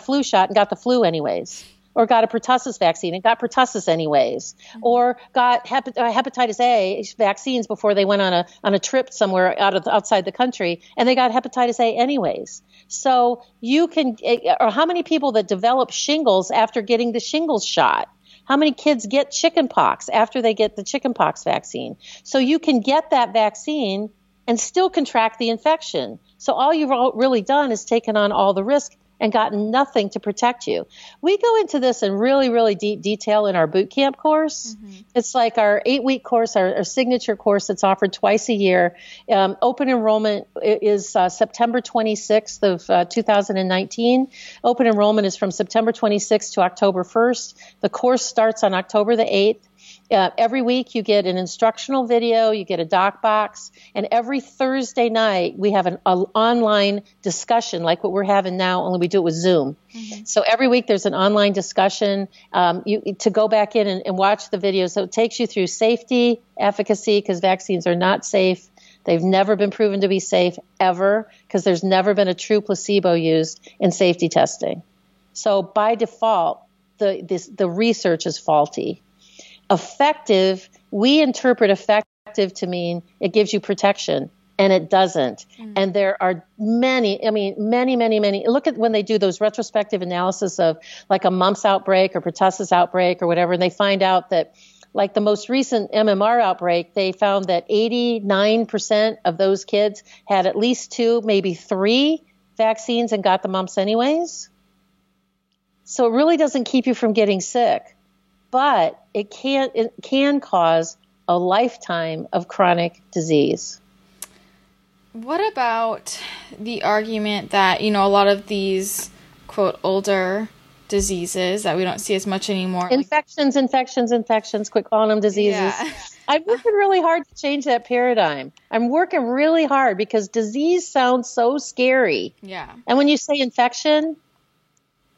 flu shot and got the flu anyways or got a pertussis vaccine and got pertussis anyways, mm-hmm. or got uh, hepatitis A vaccines before they went on a on a trip somewhere out of the, outside the country, and they got hepatitis A anyways. So you can, eh, or how many people that develop shingles after getting the shingles shot? How many kids get chickenpox after they get the chickenpox vaccine? So you can get that vaccine and still contract the infection. So all you've really done is taken on all the risk and gotten nothing to protect you. We go into this in really, really deep detail in our boot camp course. Mm-hmm. It's like our eight week course, our, our, signature course that's offered twice a year. Um, open enrollment is uh, September 26th of uh, 2019. Open enrollment is from September 26th to October 1st. The course starts on October the 8th. Uh, every week you get an instructional video, you get a doc box, and every Thursday night we have an a, online discussion like what we're having now, only we do it with Zoom. Mm-hmm. So every week there's an online discussion um, you, to go back in and, and watch the videos. So it takes you through safety, efficacy, because vaccines are not safe. They've never been proven to be safe ever because there's never been a true placebo used in safety testing. So by default, the this, the research is faulty effective, we interpret effective to mean it gives you protection and it doesn't. Mm. And there are many, I mean, many, many, many. Look at when they do those retrospective analysis of like a mumps outbreak or pertussis outbreak or whatever, and they find out that like the most recent MMR outbreak, they found that 89% of those kids had at least two, maybe three vaccines and got the mumps anyways. So it really doesn't keep you from getting sick but it can it can cause a lifetime of chronic disease. What about the argument that, you know, a lot of these quote older diseases that we don't see as much anymore. Infections, like, infections, infections, quick calling them diseases. Yeah. I'm working really hard to change that paradigm. I'm working really hard because disease sounds so scary. Yeah. And when you say infection,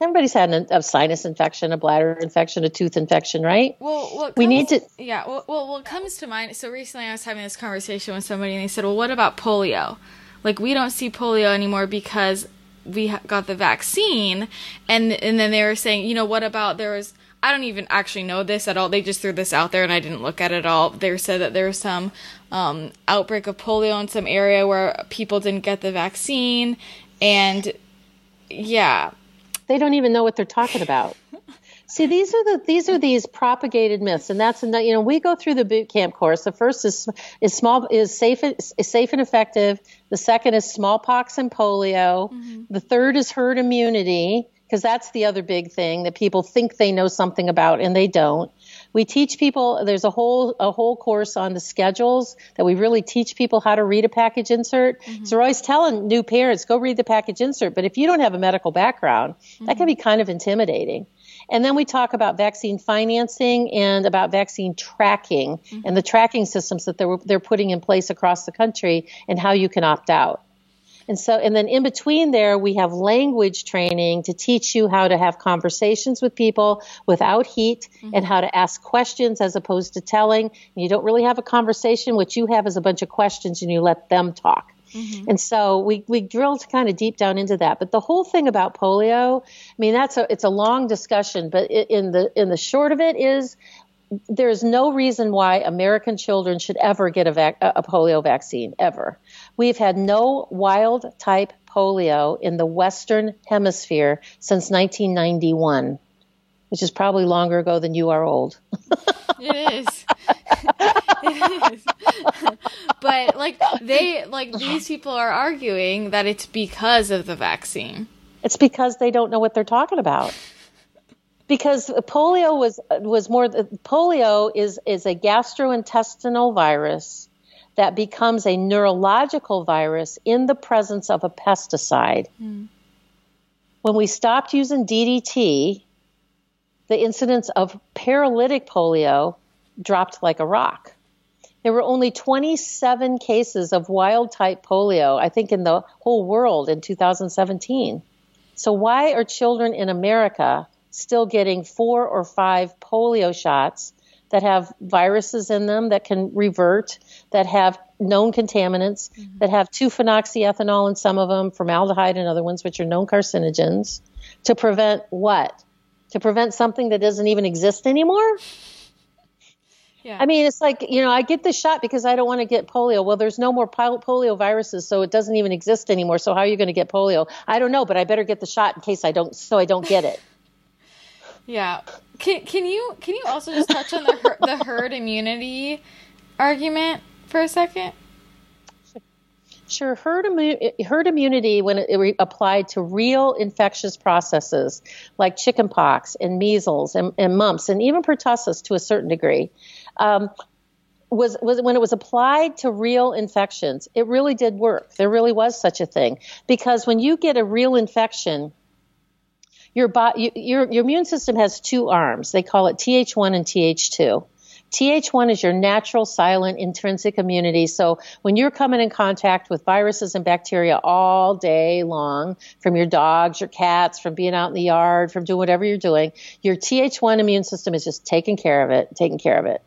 Everybody's had an, a sinus infection, a bladder infection, a tooth infection, right? Well, we need to. Yeah. Well, well, what comes to mind? So recently, I was having this conversation with somebody, and they said, "Well, what about polio? Like, we don't see polio anymore because we got the vaccine." And and then they were saying, you know, what about there was. I don't even actually know this at all. They just threw this out there, and I didn't look at it at all. They said that there was some um, outbreak of polio in some area where people didn't get the vaccine, and yeah, they don't even know what they're talking about. See, these are the these are these propagated myths, and that's you know we go through the boot camp course. The first is is small is safe is safe and effective. The second is smallpox and polio. Mm-hmm. The third is herd immunity because that's the other big thing that people think they know something about and they don't. We teach people there's a whole a whole course on the schedules that we really teach people how to read a package insert. Mm-hmm. So we're always telling new parents go read the package insert, but if you don't have a medical background, mm-hmm. that can be kind of intimidating. And then we talk about vaccine financing and about vaccine tracking mm-hmm. and the tracking systems that they're, they're putting in place across the country and how you can opt out. And so, and then in between there, we have language training to teach you how to have conversations with people without heat mm-hmm. and how to ask questions as opposed to telling. And you don't really have a conversation. What you have is a bunch of questions and you let them talk. Mm-hmm. And so we, we drilled kind of deep down into that. But the whole thing about polio, I mean, that's a, it's a long discussion, but in the, in the short of it is there is no reason why American children should ever get a, vac- a polio vaccine, ever. We've had no wild type polio in the Western Hemisphere since 1991, which is probably longer ago than you are old. it is. it is. but like they like these people are arguing that it's because of the vaccine. It's because they don't know what they're talking about because polio was was more polio is is a gastrointestinal virus that becomes a neurological virus in the presence of a pesticide. Mm. When we stopped using DDT, the incidence of paralytic polio dropped like a rock. There were only 27 cases of wild type polio, I think, in the whole world in 2017. So, why are children in America still getting four or five polio shots that have viruses in them that can revert, that have known contaminants, mm-hmm. that have 2-phenoxyethanol in some of them, formaldehyde in other ones, which are known carcinogens, to prevent what? To prevent something that doesn't even exist anymore? Yeah. I mean, it's like, you know, I get the shot because I don't want to get polio. Well, there's no more polio viruses, so it doesn't even exist anymore. So how are you going to get polio? I don't know, but I better get the shot in case I don't, so I don't get it. Yeah. Can can you can you also just touch on the the herd immunity argument for a second? Sure. Herd, immu- herd immunity, when it, it applied to real infectious processes like chickenpox and measles and, and, mumps and even pertussis to a certain degree, um, was, was when it was applied to real infections, it really did work. There really was such a thing. Because when you get a real infection, your, your, your immune system has two arms. They call it Th1 and Th2. Th1 is your natural, silent, intrinsic immunity. So when you're coming in contact with viruses and bacteria all day long, from your dogs, your cats, from being out in the yard, from doing whatever you're doing, your Th1 immune system is just taking care of it, taking care of it.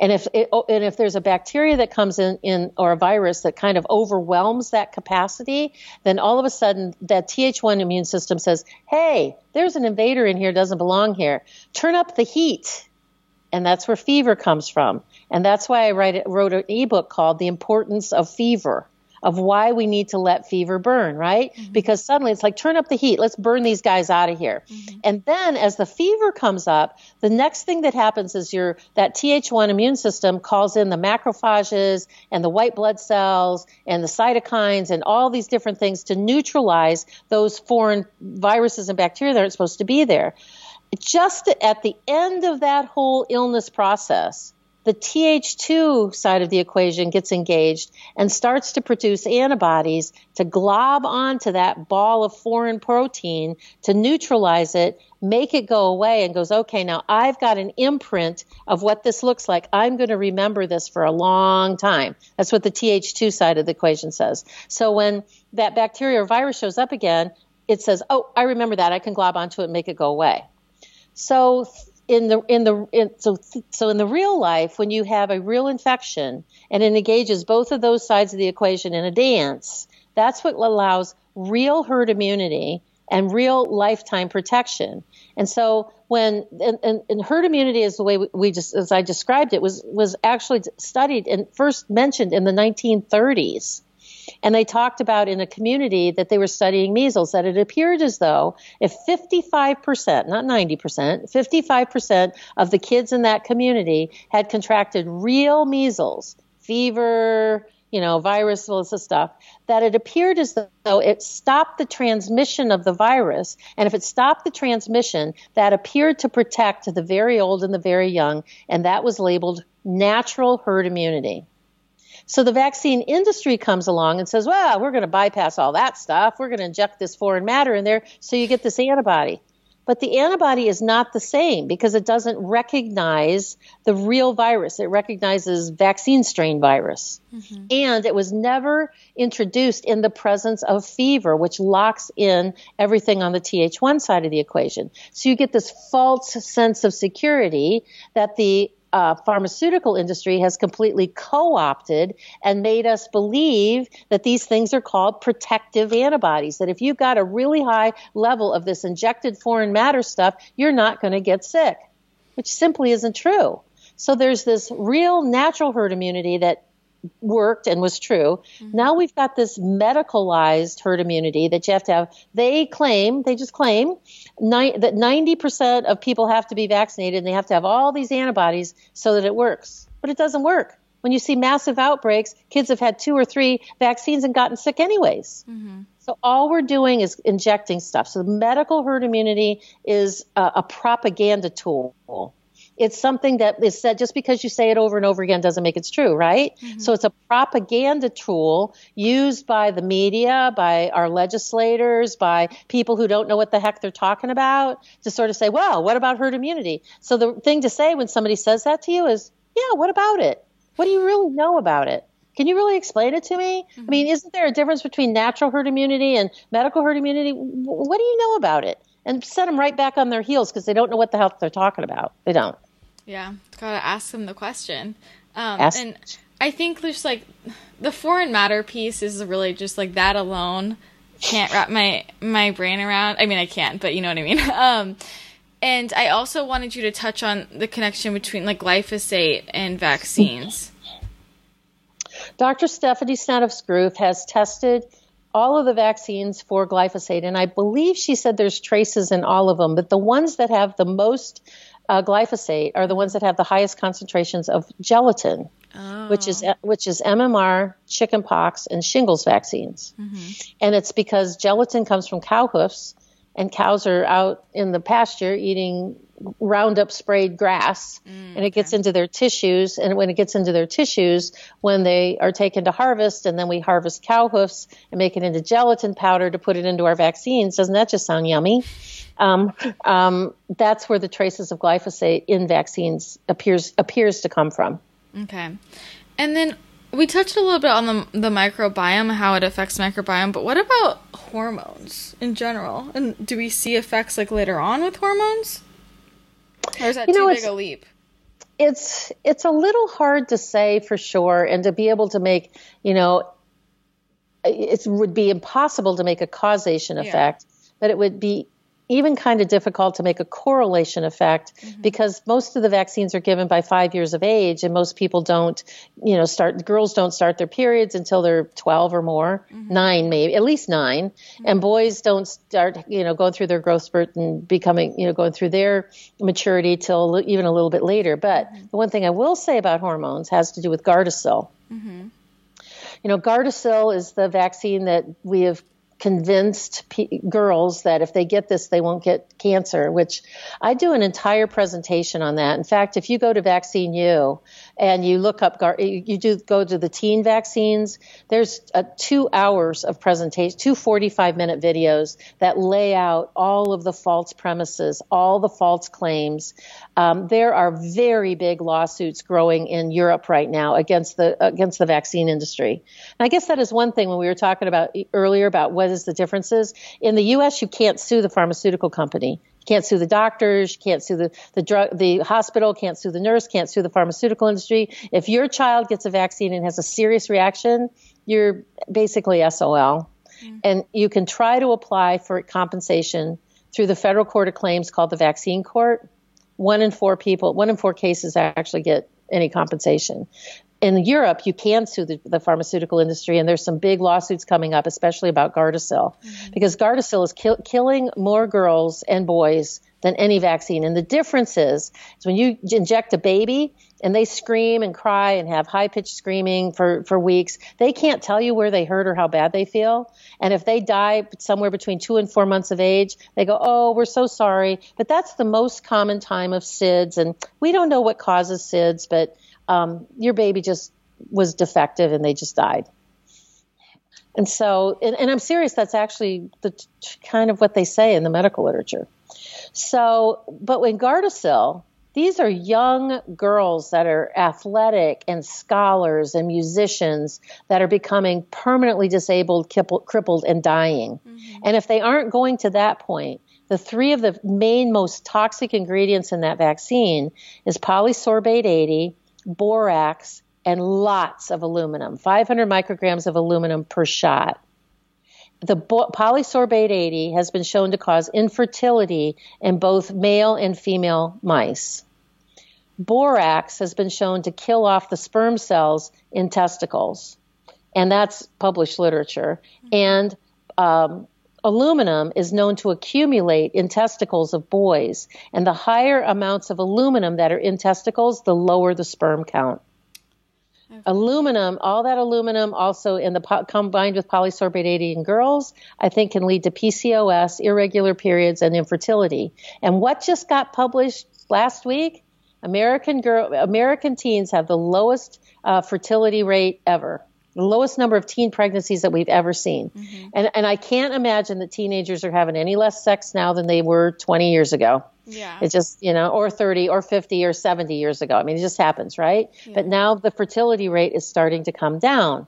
And if it, oh, and if there's a bacteria that comes in, in or a virus that kind of overwhelms that capacity, then all of a sudden that Th1 immune system says, "Hey, there's an invader in here, doesn't belong here. Turn up the heat." And that's where fever comes from. And that's why I write, wrote an ebook called The Importance of Fever of why we need to let fever burn, right? Mm-hmm. Because suddenly it's like, turn up the heat, let's burn these guys out of here. Mm-hmm. And then as the fever comes up, the next thing that happens is your that Th1 immune system calls in the macrophages and the white blood cells and the cytokines and all these different things to neutralize those foreign viruses and bacteria that aren't supposed to be there. Just at the end of that whole illness process, the Th2 side of the equation gets engaged and starts to produce antibodies to glob onto that ball of foreign protein to neutralize it, make it go away, and goes, okay, now I've got an imprint of what this looks like. I'm going to remember this for a long time. That's what the Th2 side of the equation says. So when that bacteria or virus shows up again, it says, oh, I remember that. I can glob onto it and make it go away. So in the in the in, so so in the real life when you have a real infection and it engages both of those sides of the equation in a dance that's what allows real herd immunity and real lifetime protection. And so when and, and, and herd immunity is the way we, we just as i described it was was actually studied and first mentioned in the 1930s and they talked about in a community that they were studying measles that it appeared as though if 55%, not 90%, 55% of the kids in that community had contracted real measles, fever, you know, virus, all this stuff, that it appeared as though it stopped the transmission of the virus. And if it stopped the transmission, that appeared to protect the very old and the very young. And that was labeled natural herd immunity. So the vaccine industry comes along and says, well, we're going to bypass all that stuff. We're going to inject this foreign matter in there so you get this antibody. But the antibody is not the same because it doesn't recognize the real virus. It recognizes vaccine strain virus. Mm-hmm. And it was never introduced in the presence of fever, which locks in everything on the Th1 side of the equation. So you get this false sense of security that the uh, pharmaceutical industry has completely co-opted and made us believe that these things are called protective antibodies. That if you've got a really high level of this injected foreign matter stuff, you're not going to get sick, which simply isn't true. So there's this real natural herd immunity that worked and was true. Mm-hmm. Now we've got this medicalized herd immunity that you have to have. They claim, they just claim ni- that 90% of people have to be vaccinated and they have to have all these antibodies so that it works. But it doesn't work. When you see massive outbreaks, kids have had two or three vaccines and gotten sick anyways. Mm-hmm. So all we're doing is injecting stuff. So the medical herd immunity is a, a propaganda tool it's something that is said just because you say it over and over again doesn't make it true, right? Mm-hmm. So it's a propaganda tool used by the media, by our legislators, by people who don't know what the heck they're talking about to sort of say, well, what about herd immunity? So the thing to say when somebody says that to you is, yeah, what about it? What do you really know about it? Can you really explain it to me? Mm-hmm. I mean, isn't there a difference between natural herd immunity and medical herd immunity? What do you know about it? And set them right back on their heels because they don't know what the hell they're talking about. They don't. Yeah, gotta ask them the question. Um, ask. And I think there's like the foreign matter piece is really just like that alone can't wrap my my brain around. I mean, I can't, but you know what I mean. Um, and I also wanted you to touch on the connection between like glyphosate and vaccines. Dr. Stephanie Seneff has tested all of the vaccines for glyphosate, and I believe she said there's traces in all of them, but the ones that have the most uh, glyphosate are the ones that have the highest concentrations of gelatin, oh. which is which is MMR, chickenpox, and shingles vaccines. Mm-hmm. And it's because gelatin comes from cow hoofs, and cows are out in the pasture eating Roundup sprayed grass, mm, and it gets into their tissues. And when it gets into their tissues, when they are taken to harvest, and then we harvest cow hoofs and make it into gelatin powder to put it into our vaccines, doesn't that just sound yummy? Um, um, that's where the traces of glyphosate in vaccines appears appears to come from. Okay, and then we touched a little bit on the the microbiome, how it affects microbiome, but what about hormones in general? And do we see effects like later on with hormones? Or is that you too know, big a leap? It's it's a little hard to say for sure, and to be able to make you know, it would be impossible to make a causation effect, yeah. but it would be even kind of difficult to make a correlation effect mm-hmm. because most of the vaccines are given by five years of age and most people don't you know start girls don't start their periods until they're 12 or more mm-hmm. nine maybe at least 9 mm-hmm. and boys don't start you know going through their growth spurt and becoming you know going through their maturity till even a little bit later but mm-hmm. the one thing i will say about hormones has to do with gardasil mm-hmm. you know gardasil is the vaccine that we have convinced p- girls that if they get this, they won't get cancer, which I do an entire presentation on that. In fact, if you go to Vaccine U and you look up, you do go to the teen vaccines, there's a two hours of presentation, two 45 minute videos that lay out all of the false premises, all the false claims. Um, there are very big lawsuits growing in Europe right now against the, against the vaccine industry. And I guess that is one thing when we were talking about earlier about what is the differences. In the U.S., you can't sue the pharmaceutical company. Can't sue the doctors. Can't sue the, the drug, the hospital. Can't sue the nurse. Can't sue the pharmaceutical industry. If your child gets a vaccine and has a serious reaction, you're basically SOL. Mm-hmm. And you can try to apply for compensation through the federal court of claims called the vaccine court. One in four people, one in four cases actually get any compensation in Europe, you can sue the, the, pharmaceutical industry, and there's some big lawsuits coming up, especially about Gardasil, mm-hmm. because Gardasil is killing more girls and boys than any vaccine. And the difference is, is when you inject a baby and they scream and cry and have high pitched screaming for, for weeks, they can't tell you where they hurt or how bad they feel. And if they die somewhere between two and four months of age, they go, Oh, we're so sorry. But that's the most common time of SIDS. And we don't know what causes SIDS, but um, your baby just was defective and they just died. And so, and, and I'm serious, that's actually the kind of what they say in the medical literature. So, but when Gardasil, these are young girls that are athletic and scholars and musicians that are becoming permanently disabled, crippled, and dying. Mm-hmm. And if they aren't going to that point, the three of the main most toxic ingredients in that vaccine is polysorbate 80, borax, and lots of aluminum, 500 micrograms of aluminum per shot. The bo- polysorbate 80 has been shown to cause infertility in both male and female mice. Borax has been shown to kill off the sperm cells in testicles, and that's published literature. And um, aluminum is known to accumulate in testicles of boys, and the higher amounts of aluminum that are in testicles, the lower the sperm count. Okay. Aluminum, all that aluminum also in the combined with polysorbate 80 in girls, I think can lead to PCOS, irregular periods, and infertility. And what just got published last week? American girl, American teens have the lowest uh, fertility rate ever the lowest number of teen pregnancies that we've ever seen. Mm-hmm. And, and I can't imagine that teenagers are having any less sex now than they were 20 years ago. Yeah. It's just, you know, or 30 or 50 or 70 years ago. I mean, it just happens, right? Yeah. But now the fertility rate is starting to come down.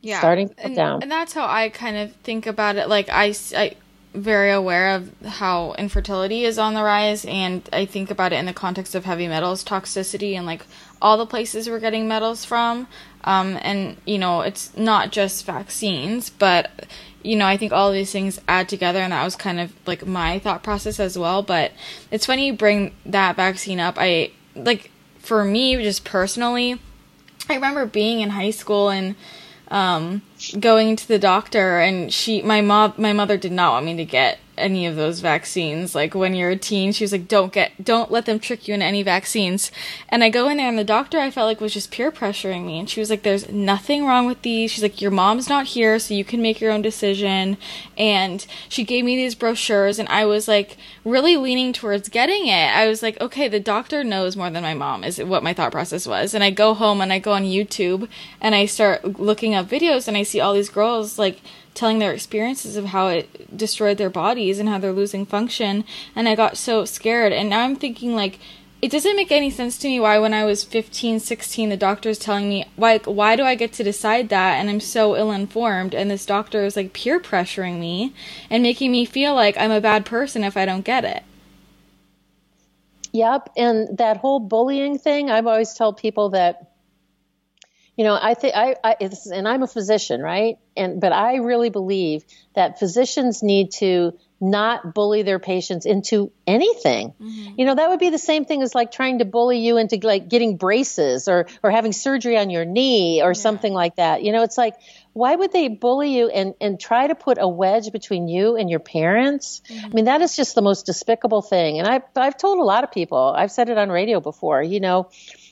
Yeah. Starting to come and, down. And that's how I kind of think about it. Like, I, I, very aware of how infertility is on the rise and I think about it in the context of heavy metals toxicity and like all the places we're getting metals from. Um, and you know it's not just vaccines but you know I think all these things add together and that was kind of like my thought process as well. But it's funny you bring that vaccine up. I like for me just personally I remember being in high school and um, going to the doctor and she my mom my mother did not want me to get any of those vaccines. Like when you're a teen, she was like, "Don't get, don't let them trick you into any vaccines." And I go in there, and the doctor I felt like was just peer pressuring me, and she was like, "There's nothing wrong with these." She's like, "Your mom's not here, so you can make your own decision." And she gave me these brochures, and I was like, really leaning towards getting it. I was like, "Okay, the doctor knows more than my mom," is what my thought process was. And I go home and I go on YouTube and I start looking up videos, and I see all these girls like telling their experiences of how it destroyed their bodies and how they're losing function and i got so scared. And now i'm thinking like it doesn't make any sense to me why when i was 15 16 the doctor is telling me why why do i get to decide that? And i'm so ill informed and this doctor is like peer pressuring me and making me feel like i'm a bad person if i don't get it. Yep and that whole bullying thing i've always told people that you know i think I, I and i'm a physician right and but i really believe that physicians need to not bully their patients into anything mm-hmm. you know that would be the same thing as like trying to bully you into like getting braces or or having surgery on your knee or yeah. something like that you know it's like why would they bully you and and try to put a wedge between you and your parents mm-hmm. i mean that is just the most despicable thing and i've i've told a lot of people i've said it on radio before you know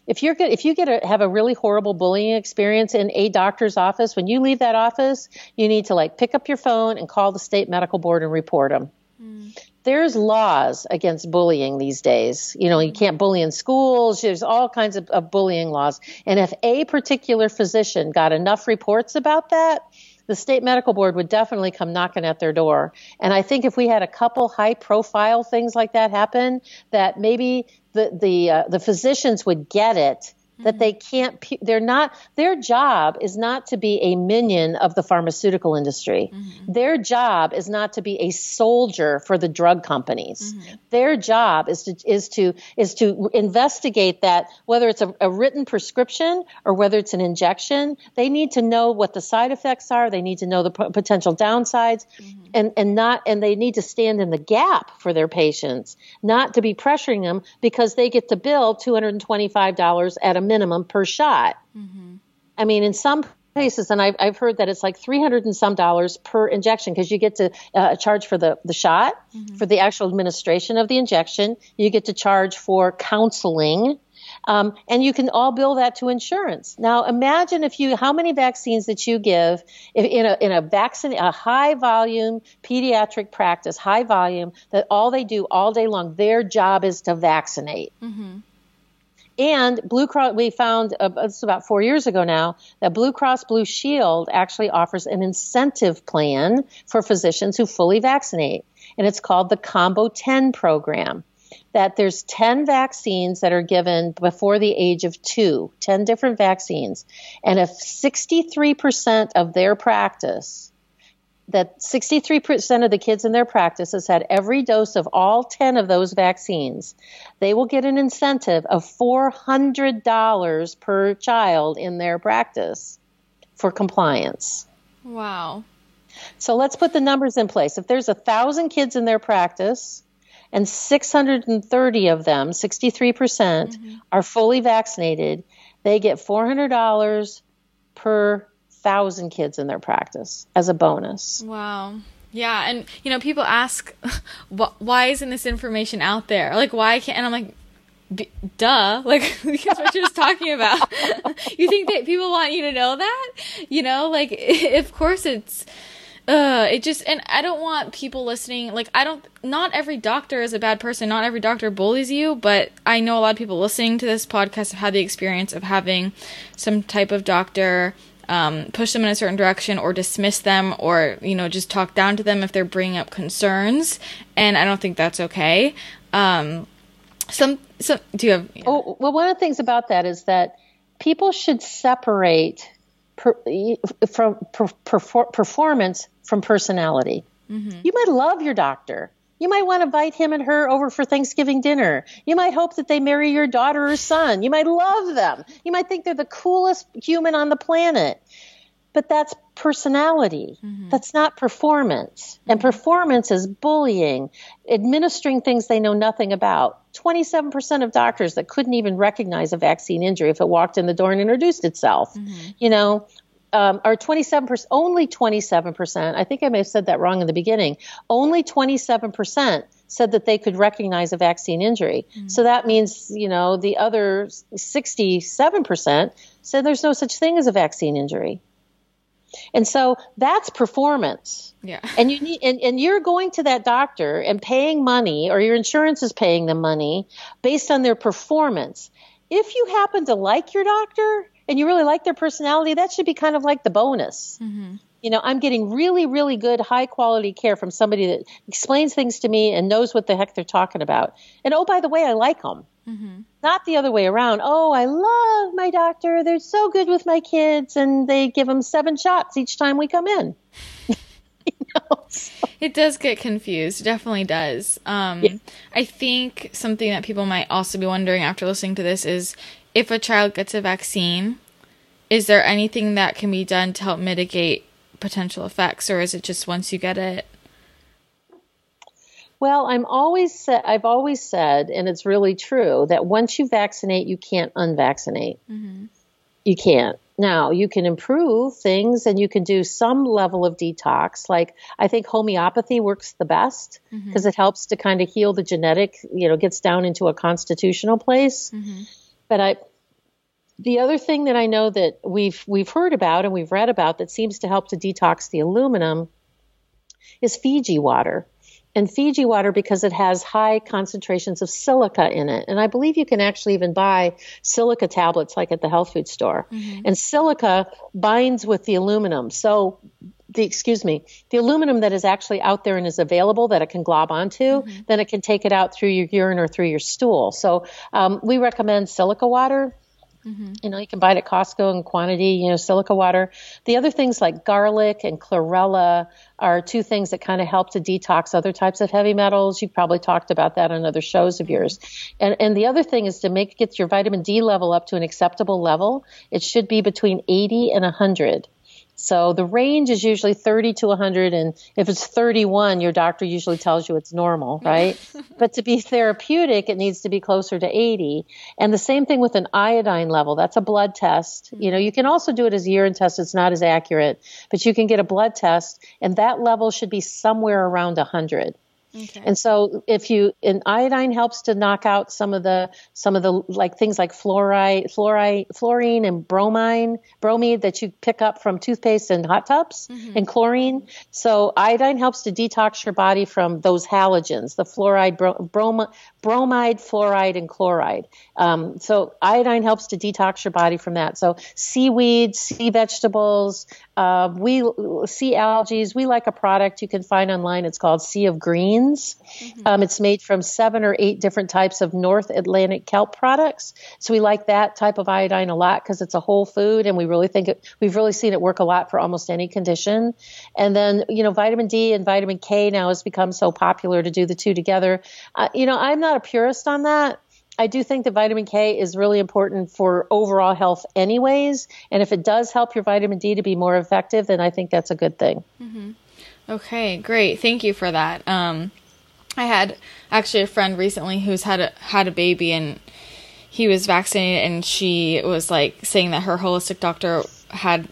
if you're good, if you get a, have a really horrible bullying experience in a doctor's office, when you leave that office, you need to like pick up your phone and call the state medical board and report them. Mm. There's laws against bullying these days. You know, you can't bully in schools. There's all kinds of, of bullying laws. And if a particular physician got enough reports about that, the state medical board would definitely come knocking at their door. And I think if we had a couple high profile things like that happen, that maybe the the uh, the physicians would get it that they can't they're not their job is not to be a minion of the pharmaceutical industry mm-hmm. their job is not to be a soldier for the drug companies mm-hmm. their job is to is to is to investigate that whether it's a, a, written prescription or whether it's an injection they need to know what the side effects are they need to know the p- potential downsides mm-hmm. and and not and they need to stand in the gap for their patients not to be pressuring them because they get to bill $225 at a minimum per shot. Mm-hmm. I mean, in some cases, and I've, I've heard that it's like 300 and some dollars per injection because you get to uh, charge for the, the shot, mm-hmm. for the actual administration of the injection. You get to charge for counseling. Um, and you can all bill that to insurance. Now, imagine if you, how many vaccines that you give in a, in a vaccine, a high volume pediatric practice, high volume, that all they do all day long, their job is to vaccinate. Mm-hmm. And Blue Cross, we found uh, it's about four years ago now that Blue Cross Blue Shield actually offers an incentive plan for physicians who fully vaccinate, and it's called the Combo 10 program. That there's 10 vaccines that are given before the age of two, 10 different vaccines. And if 63% of their practice that 63% of the kids in their practice has had every dose of all 10 of those vaccines. They will get an incentive of $400 per child in their practice for compliance. Wow. So let's put the numbers in place. If there's a thousand kids in their practice and 630 of them, 63%, percent mm hmm are fully vaccinated, they get $400 per thousand kids in their practice as a bonus. Wow. Yeah, and you know, people ask, why isn't this information out there? Like, why can't? And I'm like, duh like because what you're just talking about you think that people want you to know that you know like of course it's uh it just and i don't want people listening like i don't not every doctor is a bad person not every doctor bullies you but i know a lot of people listening to this podcast have had the experience of having some type of doctor um, push them in a certain direction or dismiss them or you know just talk down to them if they're bringing up concerns. And i don't think that's okay. Um, some so do you have oh well one of the things about that is that people should separate per, from per, performance from personality. Mm-hmm. you might love your doctor you might want to invite him and her over for Thanksgiving dinner. You might hope that they marry your daughter or son. You might love them. You might think they're the coolest human on the planet. But that's personality. Mm-hmm. That's not performance. Mm-hmm. And performance is bullying, administering things they know nothing about. 27% of doctors that couldn't even recognize a vaccine injury if it walked in the door and introduced itself. Mm-hmm. You know, um, or 27%, only 27%, I think I may have said that wrong in the beginning, only 27% said that they could recognize a vaccine injury. Mm-hmm. So that means, you know, the other 67% said there's no such thing as a vaccine injury. And so that's performance. Yeah. And you need and, and you're going to that doctor and paying money or your insurance is paying them money based on their performance. If you happen to like your doctor and you really like their personality, that should be kind of like the bonus. Mm-hmm. You know, I'm getting really, really good, high quality care from somebody that explains things to me and knows what the heck they're talking about. And oh, by the way, I like them. Mm-hmm. Not the other way around. Oh, I love my doctor. They're so good with my kids, and they give them seven shots each time we come in. you know, so. It does get confused. It definitely does. Um, yeah. I think something that people might also be wondering after listening to this is if a child gets a vaccine, is there anything that can be done to help mitigate potential effects, or is it just once you get it? Well, I'm always I've always said, and it's really true, that once you vaccinate, you can't unvaccinate. Mm-hmm. You can't. Now, you can improve things and you can do some level of detox. Like, I think homeopathy works the best because mm-hmm. it helps to kind of heal the genetic, you know, gets down into a constitutional place. Mm-hmm. But I, the other thing that I know that we've we've heard about and we've read about that seems to help to detox the aluminum is Fiji water and Fiji water because it has high concentrations of silica in it. And I believe you can actually even buy silica tablets like at the health food store. Mm-hmm. And silica binds with the aluminum. So the excuse me, the aluminum that is actually out there and is available that it can glob onto, mm-hmm. then it can take it out through your urine or through your stool. So um, we recommend silica water Mm-hmm. You know, you can buy it at Costco in quantity, you know, silica water. The other things like garlic and chlorella are two things that kind of help to detox other types of heavy metals. You've probably talked about that on other shows of yours. And, and the other thing is to make get your vitamin D level up to an acceptable level. It should be between 80 and 100. So the range is usually 30 to 100, and if it's 31, your doctor usually tells you it's normal, right? but to be therapeutic, it needs to be closer to 80. And the same thing with an iodine level. That's a blood test. Hmm. You know, you can also do it as a urine test. It's not as accurate, but you can get a blood test, and that level should be somewhere around 100. Okay. And so if you and iodine helps to knock out some of the some of the like things like fluoride, fluoride, fluorine and bromine, bromide that you pick up from toothpaste and hot tubs mm-hmm. and chlorine. So iodine helps to detox your body from those halogens, the fluoride, bro, brom, bromide, fluoride, and chloride. Um, so iodine helps to detox your body from that. So seaweed, sea vegetables, uh, we sea algae. We like a product you can find online. It's called Sea of Greens. Mm-hmm. Um, it's made from seven or eight different types of North Atlantic kelp products. So we like that type of iodine a lot because it's a whole food, and we really think it, we've really seen it work a lot for almost any condition. And then you know, vitamin D and vitamin K now has become so popular to do the two together. Uh, you know, I'm not a purist on that. I do think that vitamin K is really important for overall health, anyways. And if it does help your vitamin D to be more effective, then I think that's a good thing. Mm-hmm. Okay, great. Thank you for that. Um, I had actually a friend recently who's had a had a baby and he was vaccinated, and she was like saying that her holistic doctor had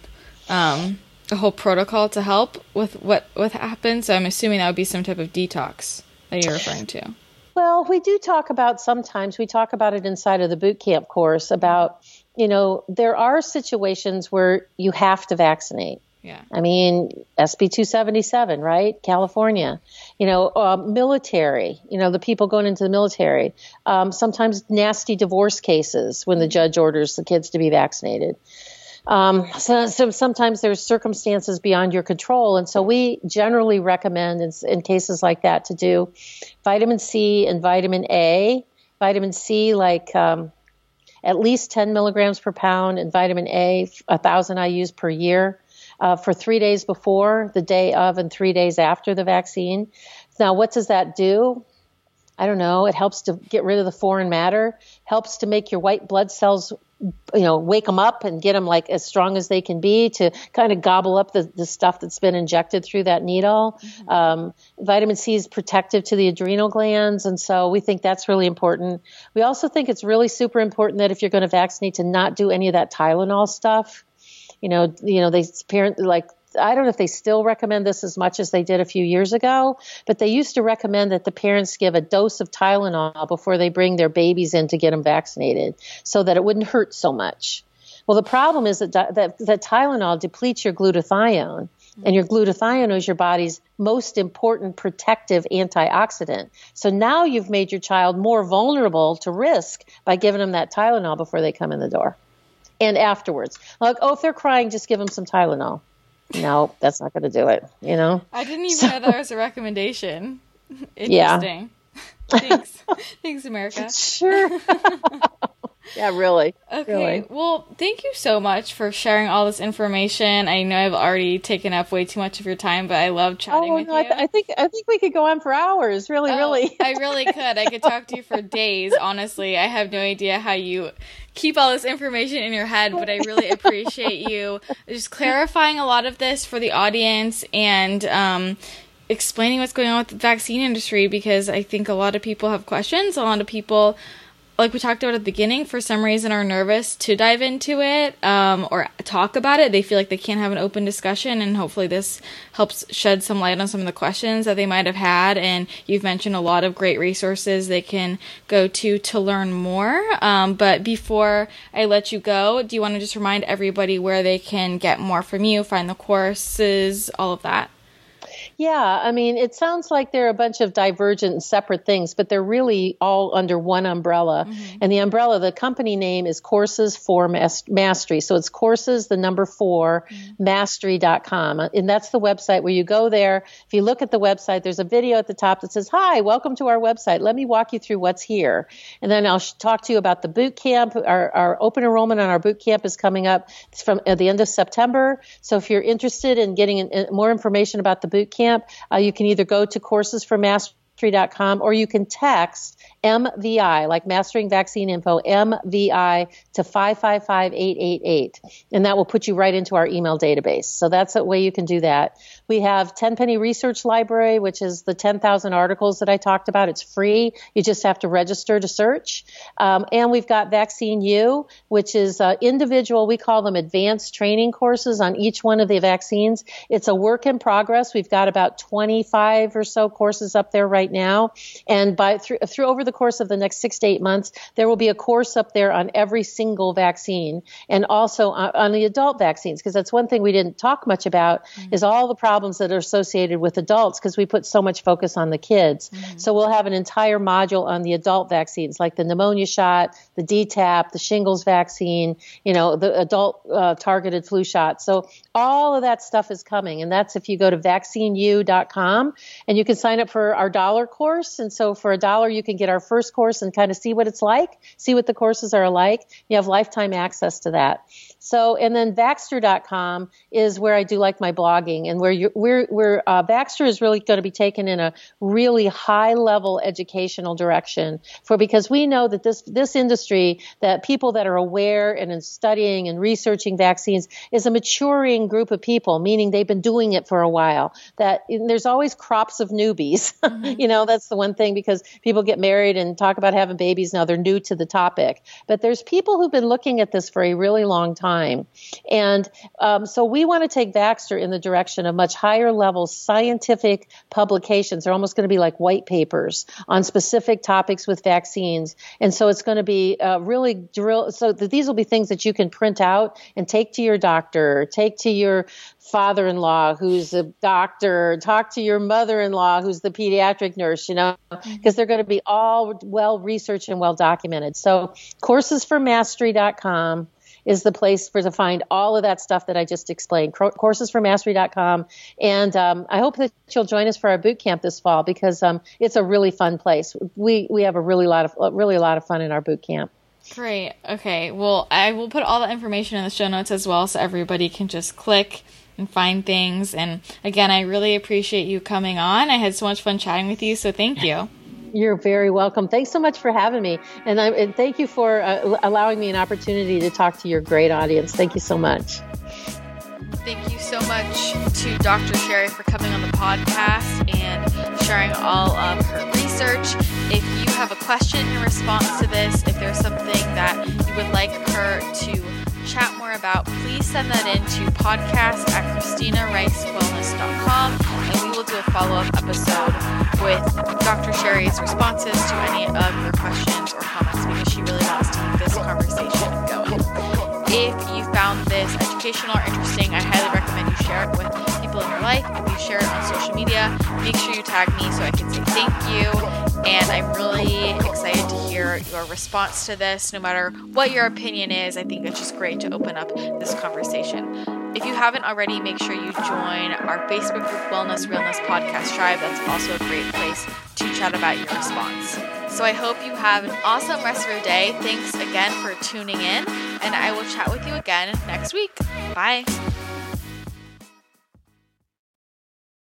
um, a whole protocol to help with what what happened. So I'm assuming that would be some type of detox that you're referring to. Well, we do talk about sometimes, we talk about it inside of the boot camp course about, you know, there are situations where you have to vaccinate. Yeah. I mean, SB 277, right? California. You know, uh, military, you know, the people going into the military. Um, sometimes nasty divorce cases when the judge orders the kids to be vaccinated. Um, so, so, sometimes there's circumstances beyond your control, and so we generally recommend in, in, cases like that to do vitamin C and vitamin A. Vitamin C, like um, at least 10 milligrams per pound, and vitamin A, 1,000 IU's per year. Uh, for three days before, the day of, and three days after the vaccine. Now, what does that do? I don't know. It helps to get rid of the foreign matter, helps to make your white blood cells you know wake them up and get them like as strong as they can be to kind of gobble up the, the stuff that's been injected through that needle mm-hmm. um, vitamin c is protective to the adrenal glands and so we think that's really important we also think it's really super important that if you're going to vaccinate to not do any of that tylenol stuff You know, you know, they parent like I don't know if they still recommend this as much as they did a few years ago, but they used to recommend that the parents give a dose of Tylenol before they bring their babies in to get them vaccinated so that it wouldn't hurt so much. Well, the problem is that, that, that Tylenol depletes your glutathione, and your glutathione is your body's most important protective antioxidant. So now you've made your child more vulnerable to risk by giving them that Tylenol before they come in the door and afterwards. Like, oh, if they're crying, just give them some Tylenol no, that's not going to do it. You know. I didn't even so, know that was a recommendation. Interesting. Yeah. Thanks. Thanks, America. Sure. yeah, really. Okay. Really. Well, thank you so much for sharing all this information. I know I've already taken up way too much of your time, but I love chatting oh, with no, you. I, th- I, think I think we could go on for hours. Really, oh, really. I really could. I could talk to you for days. Honestly, I have no idea how you keep all this information in your head, but I really appreciate you just clarifying a lot of this for the audience and um, explaining what's going on with the vaccine industry because I think a lot of people have questions. A lot of people like we talked about at the beginning, for some reason are nervous to dive into it um, or talk about it. They feel like they can't have an open discussion, and hopefully this helps shed some light on some of the questions that they might have had. And you've mentioned a lot of great resources they can go to to learn more. Um, but before I let you go, do you want to just remind everybody where they can get more from you, find the courses, all of that? Yeah, I mean, it sounds like they're a bunch of divergent and separate things, but they're really all under one umbrella. Mm-hmm. And the umbrella, the company name is Courses for Mastery. So it's courses, the number 4 mm-hmm. mastery.com. And that's the website where you go there. If you look at the website, there's a video at the top that says, Hi, welcome to our website. Let me walk you through what's here. And then I'll talk to you about the boot camp. Our, our open enrollment on our boot camp is coming up it's from at the end of September. So if you're interested in getting in, in more information about the boot camp, Camp. Uh, you can either go to coursesformastery.com or you can text MVI, like Mastering Vaccine Info, MVI to 555888. And that will put you right into our email database. So that's a way you can do that. We have Tenpenny Research Library, which is the 10,000 articles that I talked about. It's free. You just have to register to search. Um, and we've got Vaccine U, which is uh, individual, we call them advanced training courses on each one of the vaccines. It's a work in progress. We've got about 25 or so courses up there right now. And by through, through over the course of the next six to eight months, there will be a course up there on every single vaccine and also on, on the adult vaccines, because that's one thing we didn't talk much about mm-hmm. is all the problems that are associated with adults because we put so much focus on the kids. Mm-hmm. So we'll have an entire module on the adult vaccines, like the pneumonia shot, the DTaP, the shingles vaccine, you know, the adult uh, targeted flu shot. So all of that stuff is coming. And that's if you go to vaccineu.com and you can sign up for our dollar course. And so for a dollar, you can get our first course and kind of see what it's like, see what the courses are like. You have lifetime access to that. So, and then Vaxxter.com is where I do like my blogging and where you, where, where uh, Vaxxter is really going to be taken in a really high level educational direction for because we know that this, this industry, that people that are aware and in studying and researching vaccines is a maturing group of people, meaning they've been doing it for a while. That there's always crops of newbies. Mm-hmm. you know, that's the one thing because people get married and talk about having babies now they're new to the topic. But there's people who've been looking at this for a really long time time. And um, so we want to take Vaxxter in the direction of much higher level scientific publications. They're almost going to be like white papers on specific topics with vaccines. And so it's going to be uh, really drill. So these will be things that you can print out and take to your doctor, take to your father-in-law who's a doctor, talk to your mother-in-law who's the pediatric nurse, you know, because mm-hmm. they're going to be all well researched and well documented. So coursesformastery.com is the place for to find all of that stuff that I just explained. Coursesformastery.com, and um, I hope that you'll join us for our boot camp this fall because um, it's a really fun place. We we have a really lot of really a lot of fun in our boot camp. Great. Okay. Well, I will put all the information in the show notes as well, so everybody can just click and find things. And again, I really appreciate you coming on. I had so much fun chatting with you, so thank you. You're very welcome. Thanks so much for having me. And, I, and thank you for uh, allowing me an opportunity to talk to your great audience. Thank you so much. Thank you so much to Dr. Sherri for coming on the podcast and sharing all of her research. If you have a question in response to this, if there's something that you would like her to chat more about, please send that in to podcast at christinaricewellness.com and we will do a follow up episode with Dr. Sherri's responses to any of your questions or comments because she really wants to keep this conversation going. If you found this educational or interesting, I highly recommend you share it with people in your life. If you share it on social media, make sure you tag me so I can say thank you. And I'm really excited to hear your response to this, no matter what your opinion is. I think it's just great to open up this conversation. If you haven't already, make sure you join our Facebook group, Wellness Realness Podcast Tribe. That's also a great place to chat about your response. So I hope you have an awesome rest of your day. Thanks again for tuning in, and I will chat with you again next week. Bye.